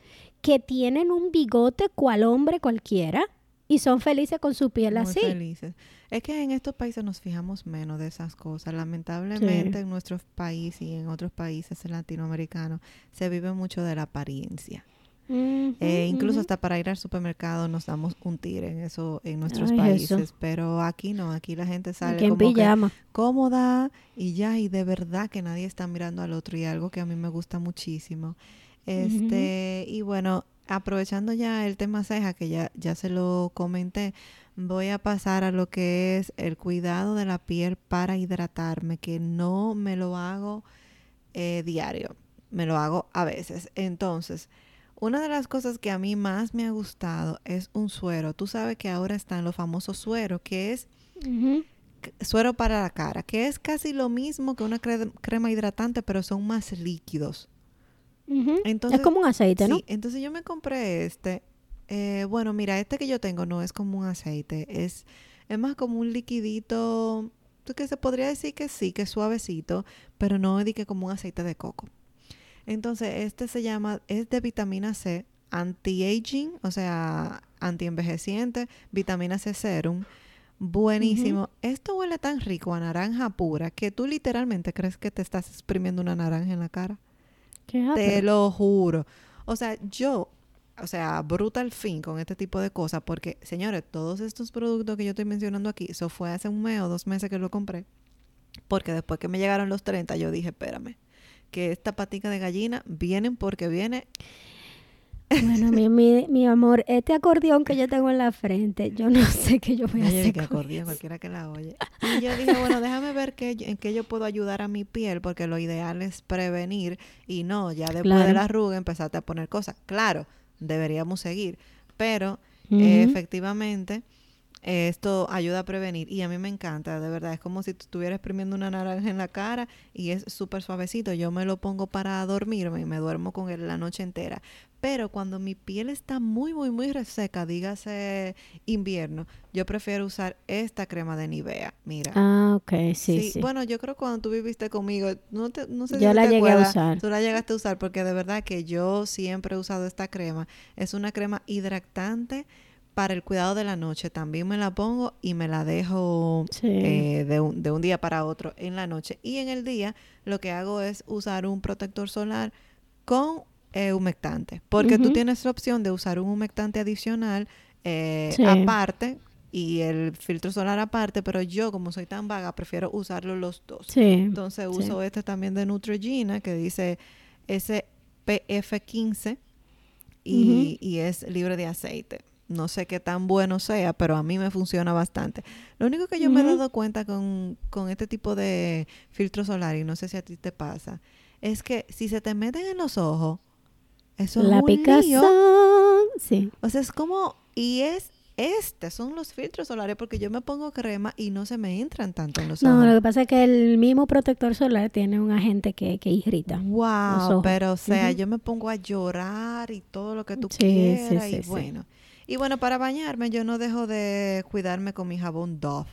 que tienen un bigote cual hombre cualquiera y son felices con su piel Muy así. felices. Es que en estos países nos fijamos menos de esas cosas. Lamentablemente en nuestros países y en otros países latinoamericanos se vive mucho de la apariencia. Eh, incluso hasta para ir al supermercado nos damos un tiro en eso en nuestros Ay, países, eso. pero aquí no, aquí la gente sale que cómoda y ya y de verdad que nadie está mirando al otro y algo que a mí me gusta muchísimo. Este, y bueno, aprovechando ya el tema ceja que ya ya se lo comenté, voy a pasar a lo que es el cuidado de la piel para hidratarme, que no me lo hago eh, diario, me lo hago a veces. Entonces, una de las cosas que a mí más me ha gustado es un suero. Tú sabes que ahora están los famosos sueros, que es suero para la cara, que es casi lo mismo que una cre- crema hidratante, pero son más líquidos. Entonces, es como un aceite, ¿no? Sí, entonces yo me compré este. Eh, bueno, mira, este que yo tengo no es como un aceite, es, es más como un liquidito, que se podría decir que sí, que es suavecito, pero no es que como un aceite de coco. Entonces, este se llama, es de vitamina C, anti-aging, o sea, anti-envejeciente, vitamina C serum. Buenísimo. Esto huele tan rico a naranja pura que tú literalmente crees que te estás exprimiendo una naranja en la cara. Te lo juro. O sea, yo, o sea, bruta al fin con este tipo de cosas, porque, señores, todos estos productos que yo estoy mencionando aquí, eso fue hace un mes o dos meses que lo compré, porque después que me llegaron los 30, yo dije, espérame, que esta patica de gallina vienen porque viene. Bueno, mi, mi, mi amor, este acordeón que yo tengo en la frente, yo no (laughs) sé qué yo voy a hacer. que acordeón, cualquiera que la oye. Y yo dije, bueno, déjame ver qué, en qué yo puedo ayudar a mi piel, porque lo ideal es prevenir y no, ya después de la arruga empezarte a poner cosas. Claro, deberíamos seguir, pero. Eh, efectivamente, eh, esto ayuda a prevenir y a mí me encanta, de verdad. Es como si estuvieras exprimiendo una naranja en la cara y es súper suavecito. Yo me lo pongo para dormirme y me duermo con él la noche entera. Pero cuando mi piel está muy, muy, muy reseca, dígase invierno, yo prefiero usar esta crema de Nivea. Mira. Ah, ok, sí, sí. Bueno, yo creo que cuando tú viviste conmigo, no, te, no sé yo si la te llegué a acuerdas, usar. Tú la llegaste a usar porque de verdad que yo siempre he usado esta crema. Es una crema hidratante para el cuidado de la noche. También me la pongo y me la dejo Sí. eh, de, un, de un día para otro en la noche. Y en el día lo que hago es usar un protector solar con eh, humectante. Porque tú tienes la opción de usar un humectante adicional eh, Sí. aparte y el filtro solar aparte, pero yo como soy tan vaga prefiero usarlo los dos. Sí. Entonces sí. uso este también de Neutrogena que dice SPF15 y, y es libre de aceite. No sé qué tan bueno sea, pero a mí me funciona bastante. Lo único que yo me he dado cuenta con, con este tipo de filtro solar, y no sé si a ti te pasa, es que si se te meten en los ojos, eso la es un lío. picazón. Sí. O sea, es como, y es este, son los filtros solares, porque yo me pongo crema y no se me entran tanto en los No, ojos. lo que pasa es que el mismo protector solar tiene un agente que, que irrita. Wow, pero o sea, yo me pongo a llorar y todo lo que tú Sí, quieras sí, y sí. bueno. Y bueno, para bañarme yo no dejo de cuidarme con mi jabón Dove.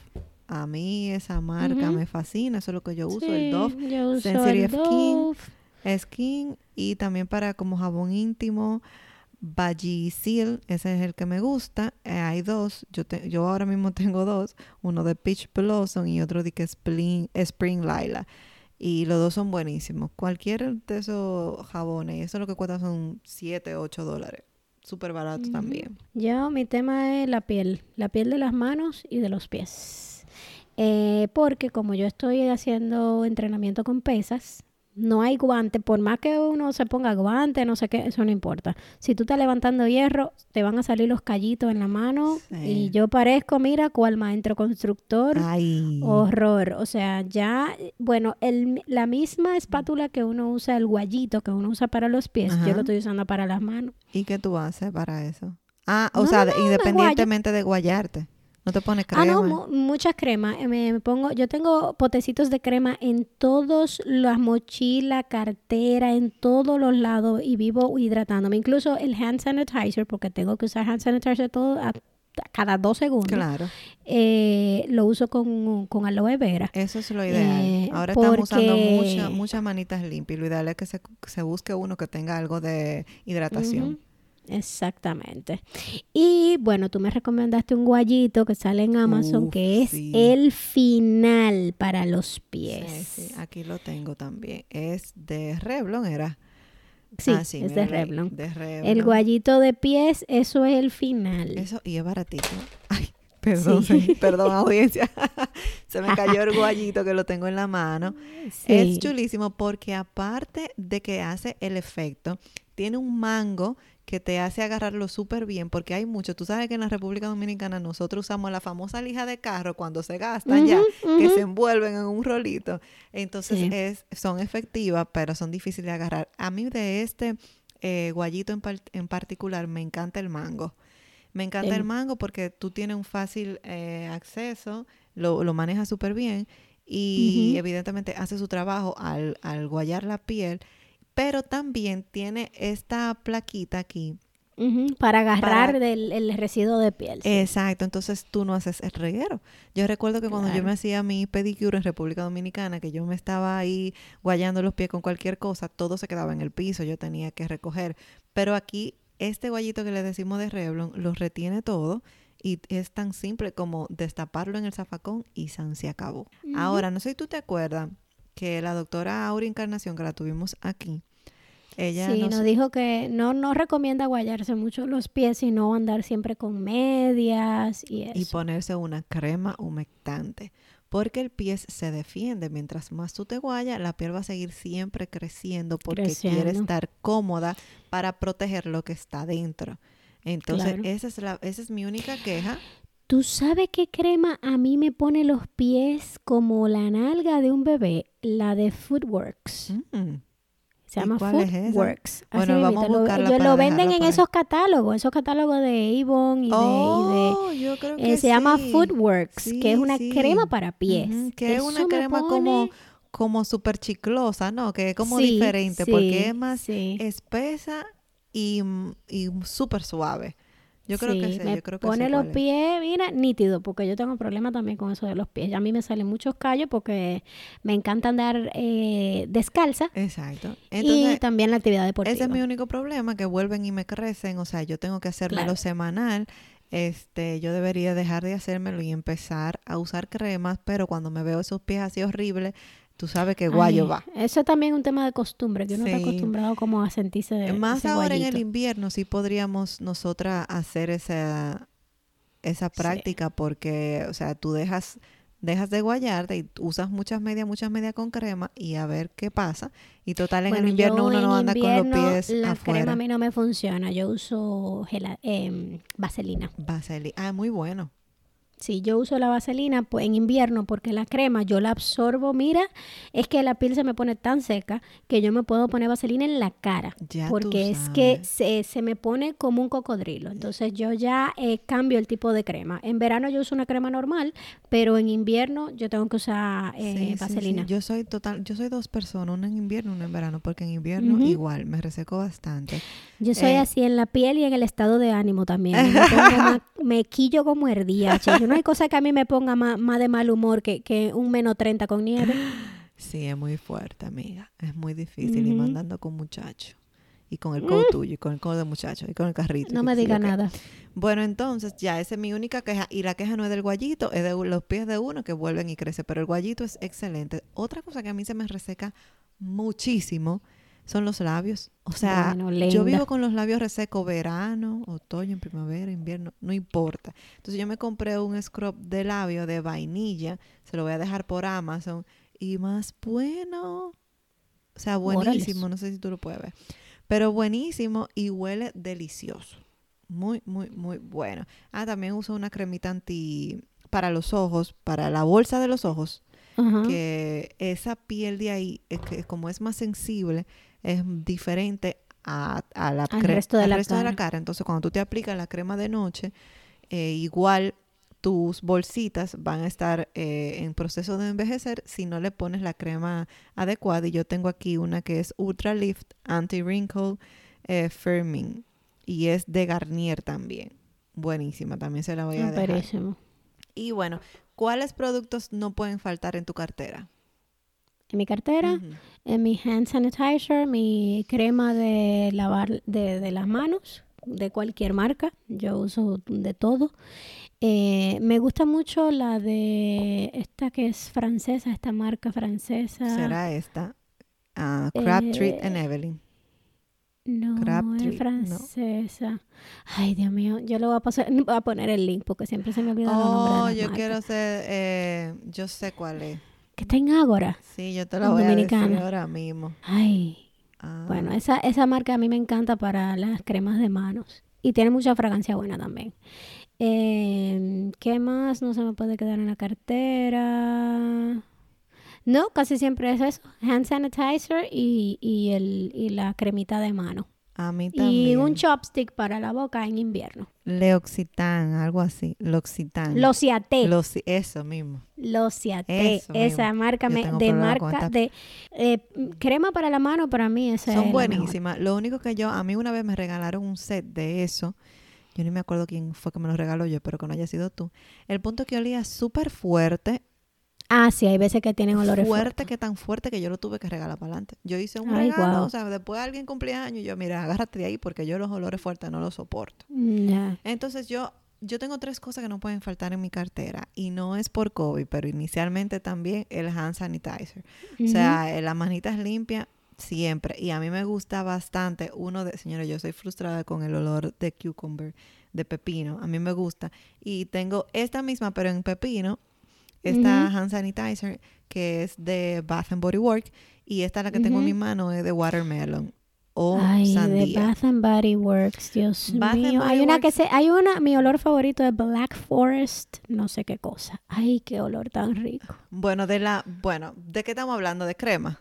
A mí esa marca me fascina, eso es lo que yo uso, Sí, el Dove Yo uso Sensitive el Skin. Dove. Skin y también para como jabón íntimo Vagisil, ese es el que me gusta. Eh, hay dos, yo te- yo ahora mismo (laughs) tengo dos, uno de Peach Blossom y otro de que Spring, Spring Lila. Y los dos son buenísimos. Cualquier de esos jabones, eso lo que cuesta son 7, 8 dólares. Súper barato también. Yo, mi tema es la piel, la piel de las manos y de los pies. Eh, porque como yo estoy haciendo entrenamiento con pesas, no hay guante, por más que uno se ponga guante, no sé qué, eso no importa. Si tú estás levantando hierro, te van a salir los callitos en la mano Sí. y yo parezco, mira, cual maestro constructor. Ay. Horror, o sea, ya, bueno, el, la misma espátula que uno usa, el guayito que uno usa para los pies, Ajá. yo lo estoy usando para las manos. ¿Y qué tú haces para eso? Ah, o No, sea, no, no, independientemente de guayarte. No te pones crema. Ah, no, mu- muchas cremas. Eh, Me, me pongo, yo tengo potecitos de crema en todos las mochilas, cartera, en todos los lados y vivo hidratándome. Incluso el hand sanitizer, porque tengo que usar hand sanitizer todo a, cada dos segundos. Claro. eh, lo uso con, con aloe vera. Eso es lo ideal. Eh, Ahora estamos usando muchas manitas limpias. Lo ideal es que se, se busque uno que tenga algo de hidratación. Exactamente. Y bueno, tú me recomendaste un guayito que sale en Amazon Uf, que es sí. el final para los Sí, pies. sí, aquí lo tengo también. Es de Revlon, ¿era? Sí, Ah, es de Revlon. De Revlon. El guayito de pies, eso es el final. Eso, y es baratito. (laughs) Ay, perdón, Sí. sí, perdón, audiencia. (laughs) se me cayó el guayito que lo tengo en la mano. Sí. Es chulísimo porque aparte de que hace el efecto, tiene un mango que te hace agarrarlo súper bien porque hay mucho. Tú sabes que en la República Dominicana nosotros usamos la famosa lija de carro cuando se gastan ya, Ujú, que ujú. se envuelven en un rolito. Entonces Sí. es, son efectivas, pero son difíciles de agarrar. A mí de este eh, guayito en, par- en particular me encanta el mango. Me encanta Sí. el mango porque tú tienes un fácil eh, acceso, lo, lo manejas súper bien y evidentemente hace su trabajo al, al guayar la piel, pero también tiene esta plaquita aquí. Para agarrar Para- del el residuo de piel. sí. Exacto, entonces tú no haces el reguero. Yo recuerdo que cuando yo me hacía mi pedicure en República Dominicana, que yo me estaba ahí guayando los pies con cualquier cosa, todo se quedaba en el piso, yo tenía que recoger. Pero aquí, este guayito que le decimos de Revlon, lo retiene todo y es tan simple como destaparlo en el zafacón y san se acabó. Ahora, no sé si tú te acuerdas que la doctora Aura Encarnación, que la tuvimos aquí, ella sí, nos- nos dijo que no, no recomienda guayarse mucho los pies, sino andar siempre con medias y eso. y ponerse una crema humectante. Porque el pie se defiende. Mientras más tú te guayas, la piel va a seguir siempre creciendo porque quiere estar cómoda para proteger lo que está dentro. Entonces, Claro. esa, es la, esa es mi única queja. ¿Tú sabes qué crema a mí me pone los pies como la nalga de un bebé? La de Foodworks. Mm, Se ¿Y llama es? Foodworks. Bueno, vamos a lo- buscarla ellos para lo venden en esos catálogos, esos catálogos de Avon y de... y de- Oh, yo creo eh, que se llama sí. Foodworks, que es Sí, una sí. crema para pies. Que es una Eso crema pone- como, como súper chiclosa, ¿no? Que es como Sí, diferente sí, porque es más sí. espesa y, y súper suave. Yo creo que Sí, me yo creo que pone los pies, mira, nítido, porque yo tengo problemas también con eso de los pies. A mí me salen muchos callos porque me encanta andar eh, descalza Exacto. y también la actividad deportiva. ese es mi único problema, que vuelven y me crecen. O sea, yo tengo que hacérmelo Claro. semanal. Este, yo debería dejar de hacérmelo y empezar a usar cremas, pero cuando me veo esos pies así horribles, tú sabes que guayo Ay, va. Eso es también un tema de costumbre, que uno está Sí. acostumbrado como a sentirse de Más ese ahora en el invierno sí podríamos nosotras hacer esa, esa Sí. práctica porque, o sea, tú dejas, dejas de guayarte y usas muchas medias, muchas medias con crema y a ver qué pasa. Y total, en Bueno, el invierno uno no anda con los pies La crema afuera. a mí no me funciona. Yo uso gela- em, vaselina. Vaseli- Ah, muy bueno. Sí, yo uso la vaselina pues, en invierno porque la crema yo la absorbo. Mira, es que la piel se me pone tan seca que yo me puedo poner vaselina en la cara. Ya porque es que se, se me pone como un cocodrilo. Entonces yo ya eh, cambio el tipo de crema. En verano yo uso una crema normal, pero en invierno yo tengo que usar eh, Sí, sí, sí. vaselina. Yo soy total, yo soy dos personas, una en invierno, una en verano, porque en invierno igual me reseco bastante. Yo soy Eh. así en la piel y en el estado de ánimo también. (laughs) Me, quillo como. No hay cosa que a mí me ponga más, más de mal humor que, que un menos 30 con nieve. (gasps) Sí, es muy fuerte, amiga. Es muy difícil. Y mandando con muchachos. Y con el codo tuyo, y con el codo de muchacho, y con el carrito. No me diga nada. Bueno, entonces ya esa es mi única queja. Y la queja no es del guayito, es de los pies de uno que vuelven y crecen. Pero el guayito es excelente. Otra cosa que a mí se me reseca muchísimo son los labios. O sea, Bueno, yo vivo con los labios resecos verano, otoño, primavera, invierno, no importa. Entonces yo me compré un scrub de labio de vainilla, se lo voy a dejar por Amazon y más bueno. O sea, buenísimo, no sé si tú lo puedes ver. Pero buenísimo y huele delicioso. Muy, muy, muy bueno. Ah, también uso una cremita anti para los ojos, para la bolsa de los ojos que esa piel de ahí, es que como es más sensible, es diferente a, a la Al resto de al la resto de la cara. Entonces, cuando tú te aplicas la crema de noche, eh, igual tus bolsitas van a estar eh, en proceso de envejecer si no le pones la crema adecuada. Y yo tengo aquí una que es Ultra Lift Anti-Wrinkle eh, Firming. Y es de Garnier también. Buenísima, también se la voy a dejar. Y bueno, ¿cuáles productos no pueden faltar en tu cartera? En mi cartera, en mi hand sanitizer, mi crema de lavar de, de las manos, de cualquier marca. Yo uso de todo. Eh, me gusta mucho la de esta que es francesa, esta marca francesa. será esta. Ah, Crabtree and Eh, Evelyn. No, Crabtree, es francesa. Ay, Dios mío, yo le voy a, pasar, (laughs) voy a poner el link porque siempre se me olvida los nombres de Oh, yo quiero ser, eh, yo sé cuál es. Que está en Ágora. Sí, yo te En voy a decir Dominicana. ahora mismo. Ay, Ah, Bueno, esa, esa marca a mí me encanta para las cremas de manos. Y tiene mucha fragancia buena también. Eh, ¿Qué más no se me puede quedar en la cartera? No, casi siempre es eso. Hand sanitizer y, y, el, y la cremita de mano. A mí Y también. un chopstick para la boca en invierno. Leoxitan, algo así. Loxitan. Lociate. Loci- eso mismo. Lociate. Eso Esa mismo. marca me- de marca de eh, crema para la mano para mí esa es Son buenísimas. Lo único que yo, a mí una vez me regalaron un set de eso. Yo ni me acuerdo quién fue que me lo regaló yo, espero que no haya sido tú. El punto es que olía súper fuerte, Ah, sí, hay veces que tienen olores fuerte fuertes. que tan fuerte que yo lo tuve que regalar para adelante. Yo hice un Ay, regalo, o sea, después alguien cumplía años y yo, mira, agárrate de ahí porque yo los olores fuertes no los soporto. Mm, Ya. Entonces yo, yo tengo tres cosas que no pueden faltar en mi cartera y no es por COVID, pero inicialmente también el hand sanitizer. O sea, eh, las manitas limpias siempre. Y a mí me gusta bastante uno de, señora, yo soy frustrada con el olor de cucumber, de pepino. A mí me gusta. Y tengo esta misma, pero en pepino, esta hand sanitizer que es de Bath and Body Works. Y esta la que tengo en mi mano es de watermelon o Ay, de. Bath and Body Works, Dios Bath mío. Hay una que se, hay una, mi olor favorito es Black Forest, no sé qué cosa. Ay, qué olor tan rico. Bueno, de la, bueno, ¿de qué estamos hablando? De crema.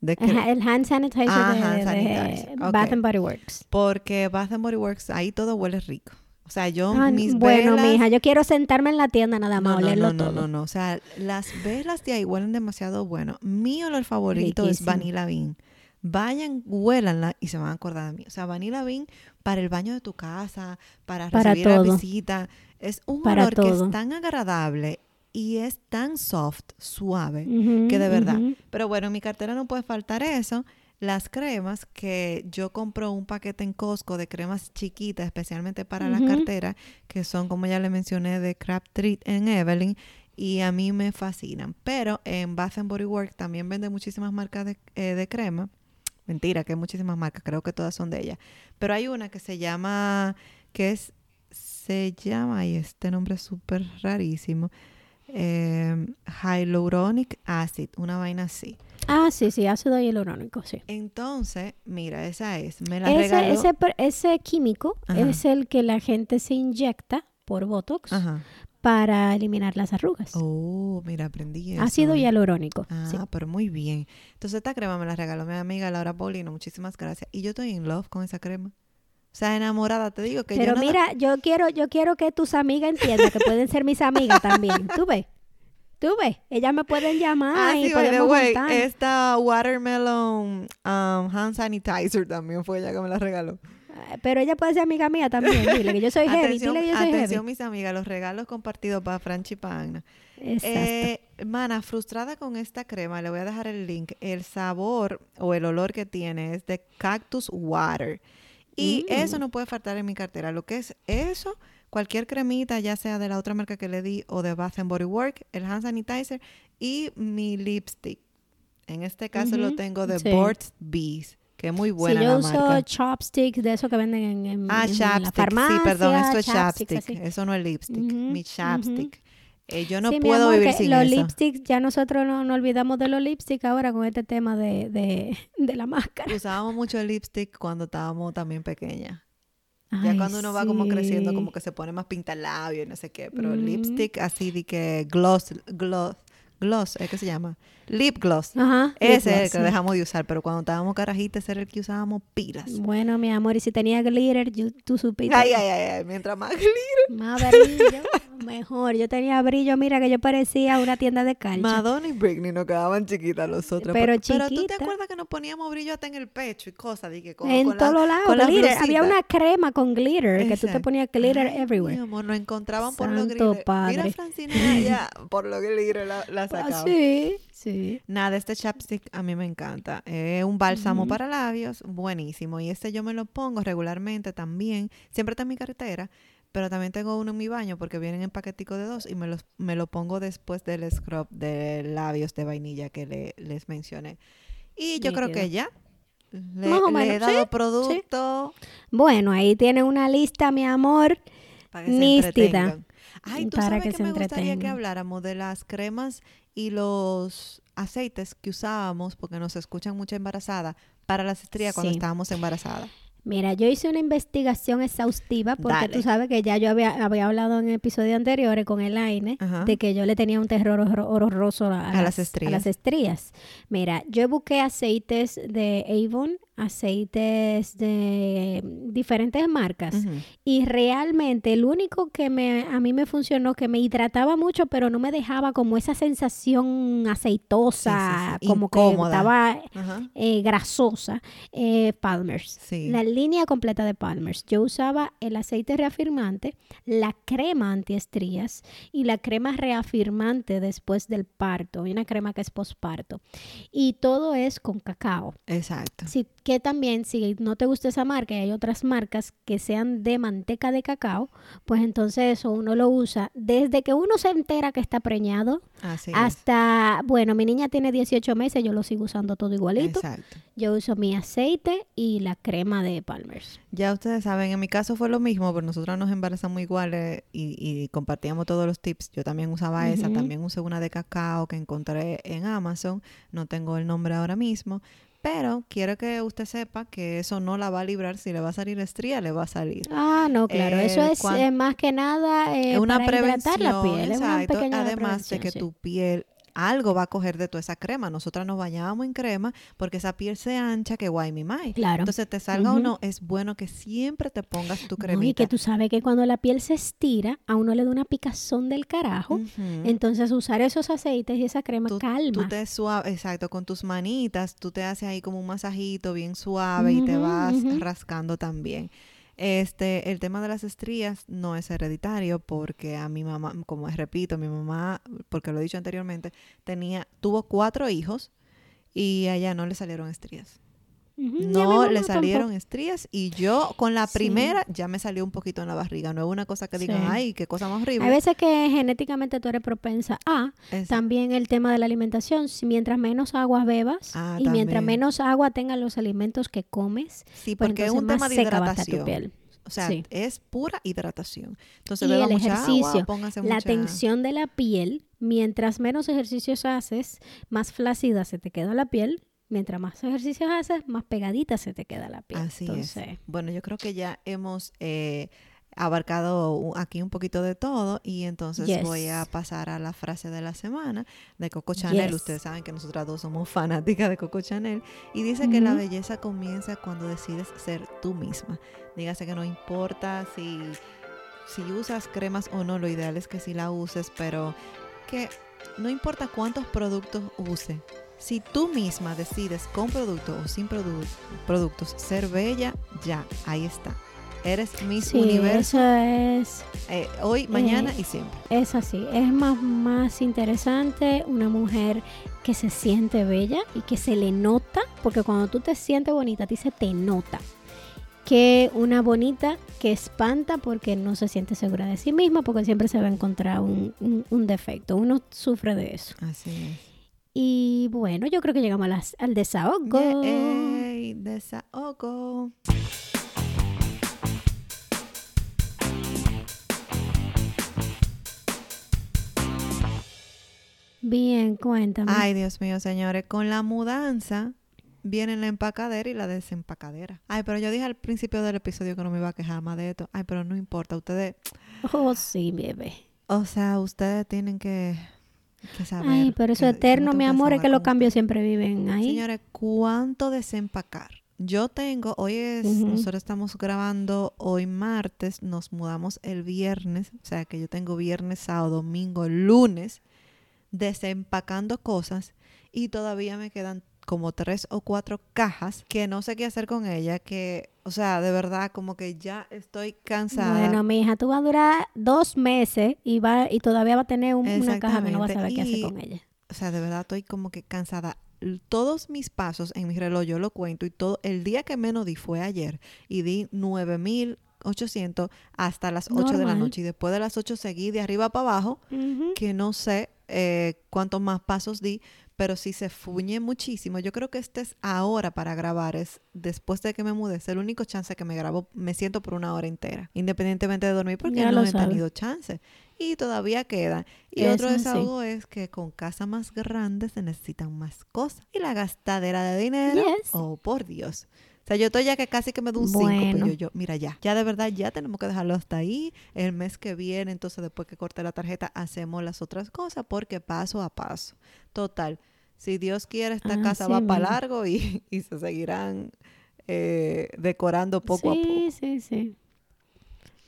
De cre- Ajá, el hand sanitizer Ah, de, hand de- de sanitizer, ok. Bath and Body Works. Porque Bath and Body Works, ahí todo huele rico. O sea, yo Ah, mis bueno, velas... mija, yo quiero sentarme en la tienda nada más, no, no, olerlo no, no, todo. no, no. O sea, las velas de ahí huelen demasiado bueno. Mi olor favorito es. Vanilla Bean. Vayan, huélanla y se van a acordar de mí. O sea, Vanilla Bean para el baño de tu casa, para, Para recibir a todo. visita. Es un Para olor que es tan agradable y es tan soft, suave, que de verdad. Pero bueno, en mi cartera no puede faltar eso. Las cremas que yo compro un paquete en Costco de cremas chiquitas, especialmente para la cartera, que son, como ya le mencioné, de Crabtree en Evelyn, y a mí me fascinan. Pero en Bath and Body Works también vende muchísimas marcas de, eh, de crema. Mentira, que hay muchísimas marcas, creo que todas son de ella. Pero hay una que se llama, que es, se llama, y este nombre es súper rarísimo, eh, Hyaluronic Acid, una vaina así. Ah, sí, sí, ácido hialurónico, sí. Entonces, mira, esa es. Me la Ese, ese, ese químico Ajá. es el que la gente se inyecta por Botox Ajá. para eliminar las arrugas. Oh, mira, aprendí eso. ácido eh. hialurónico. Ah, sí. pero muy bien. Entonces, esta crema me la regaló mi amiga Laura Paulino. Muchísimas gracias. Y yo estoy en love con esa crema. O sea, enamorada, te digo que yo Pero nada- mira, yo quiero, yo quiero que tus amigas entiendan que pueden ser mis amigas también. ¿Tú ves? ¿Tú ves? Ellas me pueden llamar Ah, y sí, by the podemos way, esta watermelon um, hand sanitizer también fue ella que me la regaló. Pero ella puede ser amiga mía también. Dile que yo soy heavy. atención, Dile que yo soy atención, heavy. mis amigas, los regalos compartidos para Franchi y para Agna. Exacto. Eh, mana, frustrada con esta crema, le voy a dejar el link. El sabor o el olor que tiene es de cactus water. Y Mm. eso no puede faltar en mi cartera. Lo que es eso, cualquier cremita, ya sea de la otra marca que le di o de Bath and Body Works, el hand sanitizer y mi lipstick. En este caso lo Ujú, tengo de sí. Burt's Bees, que es muy buena sí, yo la uso marca. chopsticks de esos que venden en, en, Ah, en la chapstick. farmacia. sí, perdón, esto es chapstick. así. Eso no es lipstick. Ujú, mi ujú. chapstick. Eh, yo no Sí, mi puedo amor, vivir sin los eso. lipsticks, ya nosotros no, no olvidamos de los lipsticks ahora con este tema de, de, (laughs) de la máscara. Usábamos mucho el lipstick cuando estábamos también pequeñas. Ya Ay, cuando uno va como creciendo, como que se pone más pintalabio y no sé qué. Pero Ujú. lipstick así de que gloss, gloss, gloss, ¿es que se llama? Lip gloss. Ajá, lip Ese es el gloss, que dejamos de usar, pero cuando estábamos carajitas ese era el que usábamos pilas. Bueno, mi amor, y si tenía glitter, yo- tú supiste. Ay, ay, ay, ay, mientras más glitter. Más brillo, mejor. Yo tenía brillo, mira que yo parecía una tienda de calcio. Madonna y Britney nos quedaban chiquitas los otros. Pero Pero tú te chiquita. acuerdas que nos poníamos brillo hasta en el pecho y cosas, que con, en todos lados, glitter. Había una crema con glitter, que tú te Exacto. ponías glitter everywhere. Mi amor, nos encontraban por los Santo glitter. Mira, padre. Francina, ya, por los glitter la, la Ah, sacaba. sí, sí. Nada, este chapstick a mí me encanta. Es un bálsamo para labios, buenísimo. Y este yo me lo pongo regularmente también. Siempre está en mi cartera, pero también tengo uno en mi baño porque vienen en paquetico de dos y me, los, me lo pongo después del scrub de labios de vainilla que le- les mencioné. Y yo creo que ya. Le, Más o le he dado sí, producto Bueno, ahí tiene una lista, mi amor. para Ay, tú Para sabes que que, se me gustaría que habláramos de las cremas y los aceites que usábamos porque nos escuchan mucho embarazada para las estrías cuando Sí. estábamos embarazadas. Mira, yo hice una investigación exhaustiva porque Dale. tú sabes que ya yo había, había hablado en episodios anteriores con Elaine Ajá. de que yo le tenía un terror horror- horroroso a, A las las, estrías. a las estrías. Mira, yo busqué aceites de Avon, aceites de diferentes marcas y realmente el único que me, a mí me funcionó, que me hidrataba mucho, pero no me dejaba como esa sensación aceitosa, Sí, sí, sí. como Incómoda. que estaba eh, grasosa, eh, Palmer's. La línea completa de Palmer's. Yo usaba el aceite reafirmante, la crema antiestrías y la crema reafirmante después del parto. Y una crema que es posparto. Y todo es con cacao. Exacto. Sí, que también, si no te gusta esa marca y hay otras marcas que sean de manteca de cacao, pues entonces eso uno lo usa desde que uno se entera que está preñado Así es. hasta, bueno, mi niña tiene 18 meses, yo lo sigo usando todo igualito. Exacto. Yo uso mi aceite y la crema de Palmer's. Ya ustedes saben, en mi caso fue lo mismo, pero nosotros nos embarazamos iguales y, y compartíamos todos los tips. Yo también usaba esa, también usé una de cacao que encontré en Amazon, no tengo el nombre ahora mismo, pero quiero que usted sepa que eso no la va a librar, si le va a salir estría, le va a salir. Ah, no, claro. Eh, Eso es eh, más que nada eh, es una para prevención, la piel. Es una además de que sí. tu piel algo va a coger de toda esa crema. Nosotras nos bañábamos en crema porque esa piel se ancha que guay mi mai. Claro. Entonces te salga o no, es bueno que siempre te pongas tu No, y cremita. que tú sabes que cuando la piel se estira, a uno le da una picazón del carajo. Entonces usar esos aceites y esa crema tú, calma. tú te suave, exacto, con tus manitas, tú te haces ahí como un masajito bien suave y te vas rascando también. Este, el tema de las estrías no es hereditario porque a mi mamá, como repito, mi mamá, porque lo he dicho anteriormente, tenía, tuvo cuatro hijos y a ella no le salieron estrías. No le tampoco. salieron estrías y yo con la Sí. primera ya me salió un poquito en la barriga. No es una cosa que digan, Sí. ay, qué cosa más horrible. Hay veces que genéticamente tú eres propensa a también el tema de la alimentación. Si mientras menos agua bebas Ah, y mientras menos agua tengan los alimentos que comes, sí, pues porque es un tema de tu hidratación. piel. O sea, Sí. es pura hidratación. Entonces, Y beba el mucha agua, ejercicio, póngase La mucha... tensión de la piel, mientras menos ejercicios haces, más flácida se te queda la piel. Mientras más ejercicios haces, más pegadita se te queda la piel. Así Entonces, es. Bueno, yo creo que ya hemos eh, abarcado aquí un poquito de todo y entonces Yes. voy a pasar a la frase de la semana de Coco Chanel. Yes. Ustedes saben que nosotras dos somos fanáticas de Coco Chanel y dice que la belleza comienza cuando decides ser tú misma. Dígase que no importa si, si usas cremas o no, lo ideal es que sí la uses, pero que no importa cuántos productos use. Si tú misma decides con producto o sin produ- productos ser bella, ya, ahí está. Eres Miss sí, Universo eso es, eh, hoy, mañana eh, y siempre. es así. Es más, más interesante una mujer que se siente bella y que se le nota, porque cuando tú te sientes bonita, a ti se te nota. Que una bonita que espanta porque no se siente segura de sí misma, porque siempre se va a encontrar un, un- un defecto. Uno sufre de eso. Así es. Y bueno, yo creo que llegamos a las- al desahogo. Yay, desahogo. Bien, cuéntame. Ay, Dios mío, señores, con la mudanza viene la empacadera y la desempacadera. Ay, pero yo dije al principio del episodio que no me iba a quejar más de esto. Ay, pero no importa, ustedes, Oh, sí, bebé. o sea, ustedes tienen que, que saber. Ay, pero eso me eterno, mi amor, es que los cambios siempre viven ahí. Señores, ¿cuánto desempacar? Yo tengo, hoy es, nosotros estamos grabando hoy martes, nos mudamos el viernes, o sea que yo tengo viernes, sábado, domingo, lunes, desempacando cosas y todavía me quedan como tres o cuatro cajas que no sé qué hacer con ellas, que, o sea, de verdad, como que ya estoy cansada. Bueno, mi hija, tú vas a durar dos meses y va y todavía va a tener un- una caja que no vas a saber qué hacer con ella. o sea, de verdad estoy como que cansada. Todos mis pasos en mi reloj, yo lo cuento, y todo, el día que menos di fue ayer, y di 9800 hasta las 8 de la noche, y después de las 8 seguí de arriba para abajo, que no sé eh, cuántos más pasos di, pero sí se fuñe muchísimo. Yo creo que este es ahora para grabar, es después de que me mudé, es el único chance que me grabo, me siento por una hora entera, independientemente de dormir, porque Ya no he tenido chance. Y todavía quedan. Y Eso otro sí. desahogo es que con casa más grande se necesitan más cosas. Y la gastadera de dinero, Yes. oh por Dios. O sea, yo estoy ya que casi que me doy un 5, Bueno. pero yo, yo, mira ya, ya de verdad ya tenemos que dejarlo hasta ahí. El mes que viene, entonces después que corte la tarjeta, hacemos las otras cosas porque paso a paso. Total, si Dios quiere, esta casa Así va para largo y, (laughs) y se seguirán eh, decorando poco sí, a poco. Sí, sí,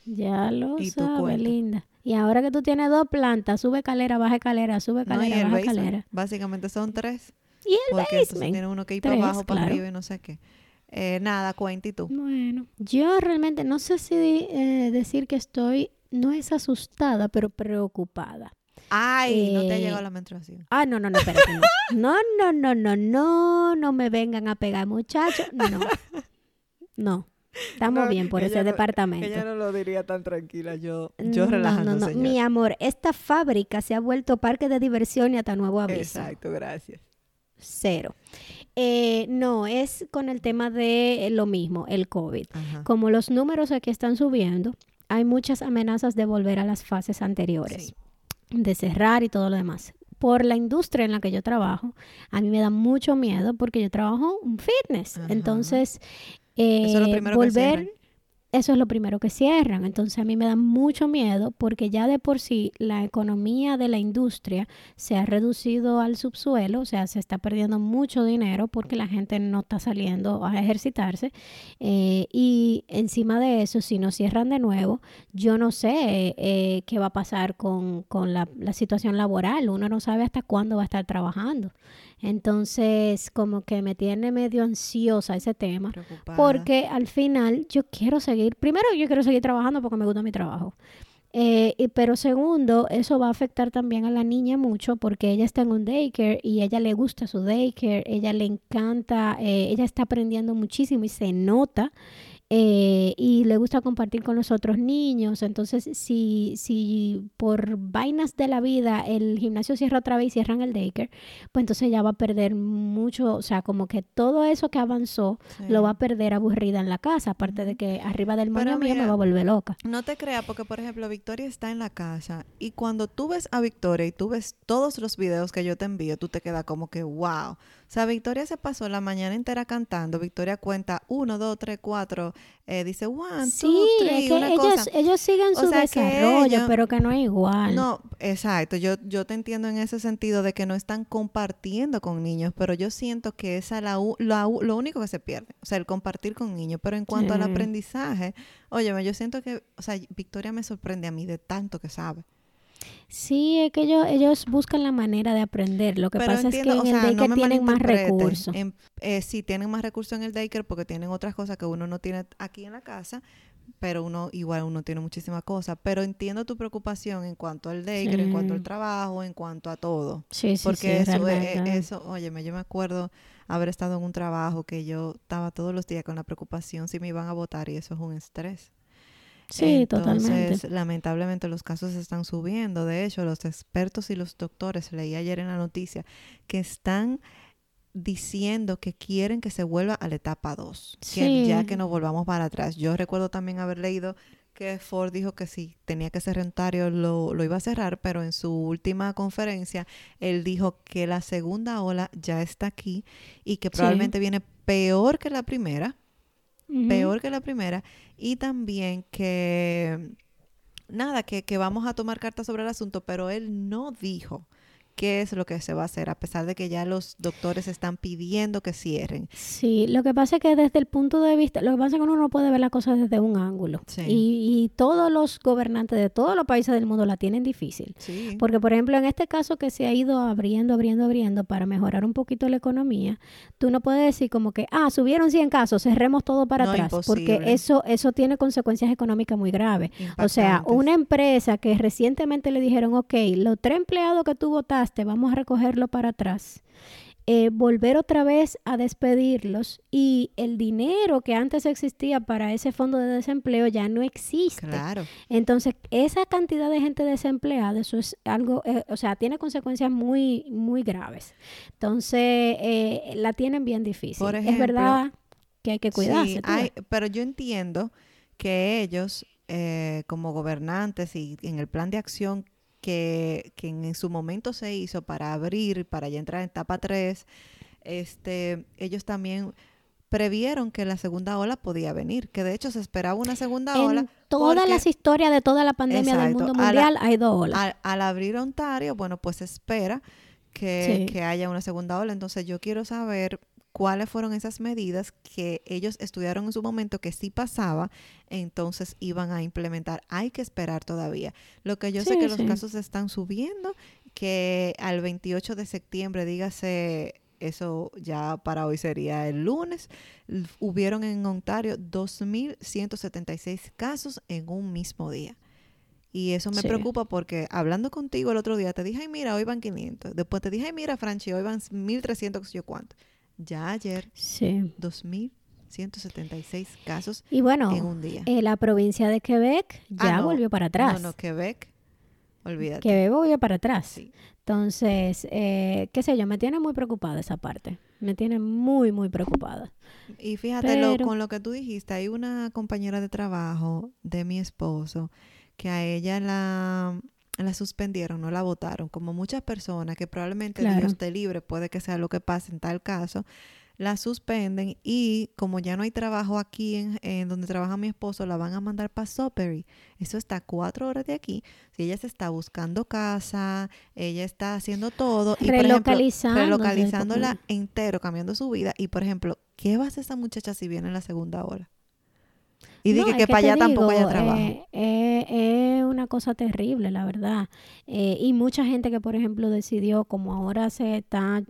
Ya lo Y sabes, linda. Y ahora que tú tienes dos plantas, sube escalera, baja escalera, sube No, el baja escalera. básicamente son tres. Y el Porque basement. tiene uno que ir Tres, para abajo, para claro. arriba y no sé qué. Eh, nada, cuenta y tú. Bueno, yo realmente no sé si eh, decir que estoy, no es asustada, pero preocupada. Ay, no te ha Eh, llegado la menstruación. Ah, no, no, no, espérate. No, (laughs) no, no, no, no, no, no me vengan a pegar, muchachos. No, (laughs) no. Estamos No, bien por ese no- departamento. Ella no lo diría tan tranquila, yo, yo No, relajando, no, no, señora. Mi amor, esta fábrica se ha vuelto parque de diversión y hasta nuevo aviso. Exacto, gracias. Cero. Eh, no, es con el tema de eh, lo mismo, el COVID. Ajá. Como los números aquí están subiendo, hay muchas amenazas de volver a las fases anteriores, Sí. de cerrar y todo lo demás. Por la industria en la que yo trabajo, a mí me da mucho miedo porque yo trabajo en fitness. Ajá. Entonces, Eso es lo eh, primero volver. Eso es lo primero que cierran. Entonces a mí me da mucho miedo porque ya de por sí la economía de la industria se ha reducido al subsuelo, o sea, se está perdiendo mucho dinero porque la gente no está saliendo a ejercitarse. Eh, y encima de eso, si nos cierran de nuevo, yo no sé eh, qué va a pasar con, con la situación laboral. Uno no sabe hasta cuándo va a estar trabajando. Entonces, como que me tiene medio ansiosa ese tema, Preocupada. porque al final yo quiero seguir, primero yo quiero seguir trabajando porque me gusta mi trabajo. Eh, y, pero segundo, eso va a afectar también a la niña mucho porque ella está en un daycare y ella le gusta su daycare, ella le encanta, eh, ella está aprendiendo muchísimo y se nota eh, y le gusta compartir con los otros niños. Entonces, si, si por vainas de la vida el gimnasio cierra otra vez y cierran el daycare, pues entonces ella va a perder mucho, o sea, como que todo eso que avanzó Sí. lo va a perder aburrida en la casa, aparte de que arriba del moño mío me va a volver loca. No te creas, porque por ejemplo, Victoria está en la casa y cuando tú ves a Victoria y tú ves todos los videos que yo te envío, tú te quedas como que wow. O sea, Victoria se pasó la mañana entera cantando. Victoria cuenta uno, dos, tres, cuatro. Eh, dice one, Sí, two, es three, que una ellos, cosa. ellos siguen O su que desarrollo, ellos- pero que no es igual. No, exacto. Yo, yo te entiendo en ese sentido de que no están compartiendo con niños, pero yo siento que esa es la, u- la lo único que se pierde. O sea, el compartir con niños. Pero en cuanto al aprendizaje, óyeme, yo siento que, o sea, Victoria me sorprende a mí de tanto que sabe. Sí, es que ellos, ellos buscan la manera de aprender. Lo que Pero pasa entiendo, es que en el sea, no daycare me tienen más recursos. En- eh, sí, tienen más recursos en el daycare porque tienen otras cosas que uno no tiene aquí en la casa, pero uno igual uno tiene muchísimas cosas. Pero entiendo tu preocupación en cuanto al daycare, en cuanto al trabajo, en cuanto a todo. Sí, sí, Porque sí, eso, eh, realmente. eh, eso, óyeme, yo me acuerdo haber estado en un trabajo que yo estaba todos los días con la preocupación si me iban a votar y eso es un estrés. Sí, totalmente. Entonces, lamentablemente los casos están subiendo. De hecho, los expertos y los doctores, leí ayer en la noticia, que están diciendo que quieren que se vuelva a la etapa 2, que ya Sí. que nos volvamos para atrás. Yo recuerdo también haber leído que Ford dijo que si tenía que ser rentario lo, lo iba a cerrar, pero en su última conferencia él dijo que la segunda ola ya está aquí y que Sí. probablemente viene peor que la primera Peor que la primera y también que nada, que, que vamos a tomar cartas sobre el asunto, pero él no dijo qué es lo que se va a hacer, a pesar de que ya los doctores están pidiendo que cierren. Sí, lo que pasa es que desde el punto de vista, lo que pasa es que uno no puede ver las cosas desde un ángulo. Sí. Y, y todos los gobernantes de todos los países del mundo la tienen difícil. Sí. Porque, por ejemplo, en este caso que se ha ido abriendo, abriendo, abriendo para mejorar un poquito la economía, tú no puedes decir como que, ah, subieron 100 casos, cerremos todo para No, atrás. Porque imposible. eso, eso tiene consecuencias económicas muy graves. O sea, una empresa que recientemente le dijeron, ok, los tres empleados que tú votaste, vamos a recogerlo para atrás. eh, volver otra vez a despedirlos y el dinero que antes existía para ese fondo de desempleo ya no existe. Claro. Entonces, esa cantidad de gente desempleada, eso es algo, eh, o sea, tiene consecuencias muy, muy graves. Entonces, eh, la tienen bien difícil. Por es ejemplo, verdad que hay que cuidarse. Sí, hay- pero yo entiendo que ellos, como gobernantes y en el plan de acción que, que en su momento se hizo para abrir, para ya entrar en etapa 3, este, ellos también previeron que la segunda ola podía venir, que de hecho se esperaba una segunda ola. En todas porque las historias de toda la pandemia del mundo a la- mundial hay dos olas. al, al abrir Ontario, bueno, pues se espera que, Sí. que haya una segunda ola. Entonces yo quiero saber cuáles fueron esas medidas que ellos estudiaron en su momento que si pasaba, entonces iban a implementar. Hay que esperar todavía. Lo que yo sé Sí, que los sí. casos están subiendo, que al 28 de septiembre, dígase, eso ya para hoy sería el lunes, hubieron en Ontario 2.176 casos en un mismo día. Y eso me Sí. preocupa porque hablando contigo el otro día te dije, ay, mira, hoy van 500. Después te dije, ay, mira, Franchi, hoy van 1300, qué sé yo cuánto. Ya ayer, Sí. 2176 casos Y bueno, en un día. eh, la provincia de Quebec ya Ah, no. volvió para atrás. No, no, Quebec, olvídate. Quebec volvió para atrás. Sí. Entonces, eh, qué sé yo, me tiene muy preocupada esa parte. Me tiene muy, muy preocupada. Y fíjate, lo- con lo que tú dijiste, hay una compañera de trabajo de mi esposo que a ella la, la suspendieron, no la votaron. Como muchas personas que probablemente Claro. Dios te libre, puede que sea lo que pase en tal caso, la suspenden y como ya no hay trabajo aquí en, en donde trabaja mi esposo, la van a mandar para Sudbury. Eso está a cuatro horas de aquí. Si ella se está buscando casa, ella está haciendo todo y Relocalizándose, relocalizándola entero, cambiando su vida. Y por ejemplo, ¿qué va a hacer esa muchacha si viene en la segunda ola? Y dije No, que es para allá tampoco haya trabajo. eh, eh, es una cosa terrible, la verdad. Eh, y mucha gente que, por ejemplo, decidió, como ahora se está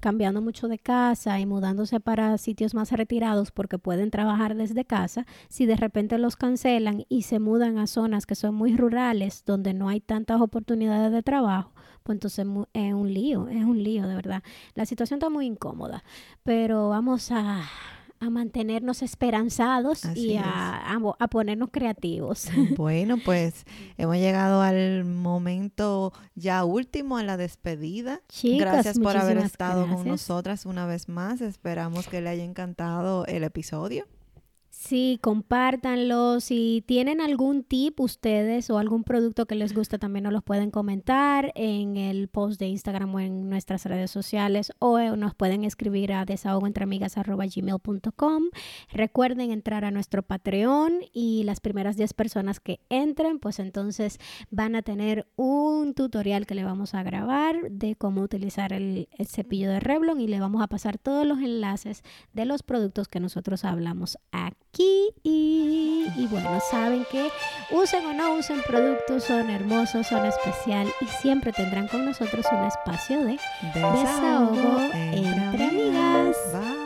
cambiando mucho de casa y mudándose para sitios más retirados porque pueden trabajar desde casa, si de repente los cancelan y se mudan a zonas que son muy rurales, donde no hay tantas oportunidades de trabajo, pues entonces es un lío, es un lío, de verdad. La situación está muy incómoda, pero vamos a, a mantenernos esperanzados Así y a, a ponernos creativos. (laughs) Bueno, pues hemos llegado al momento ya último, a la despedida. Chicas, gracias por haber estado con nosotras una vez más. Esperamos que le haya encantado el episodio. Sí, compártanlo. Si tienen algún tip ustedes o algún producto que les gusta, también nos los pueden comentar en el post de Instagram o en nuestras redes sociales o eh, nos pueden escribir a desahogoentreamigas.gmail.com. Recuerden entrar a nuestro Patreon y las primeras 10 personas que entren, pues entonces van a tener un tutorial que le vamos a grabar de cómo utilizar el, el cepillo de Revlon y le vamos a pasar todos los enlaces de los productos que nosotros hablamos aquí. Y, y bueno, saben que usen o no usen productos, son hermosos, son especial y siempre tendrán con nosotros un espacio de Desahogo Desahogo entre amigas. Bye.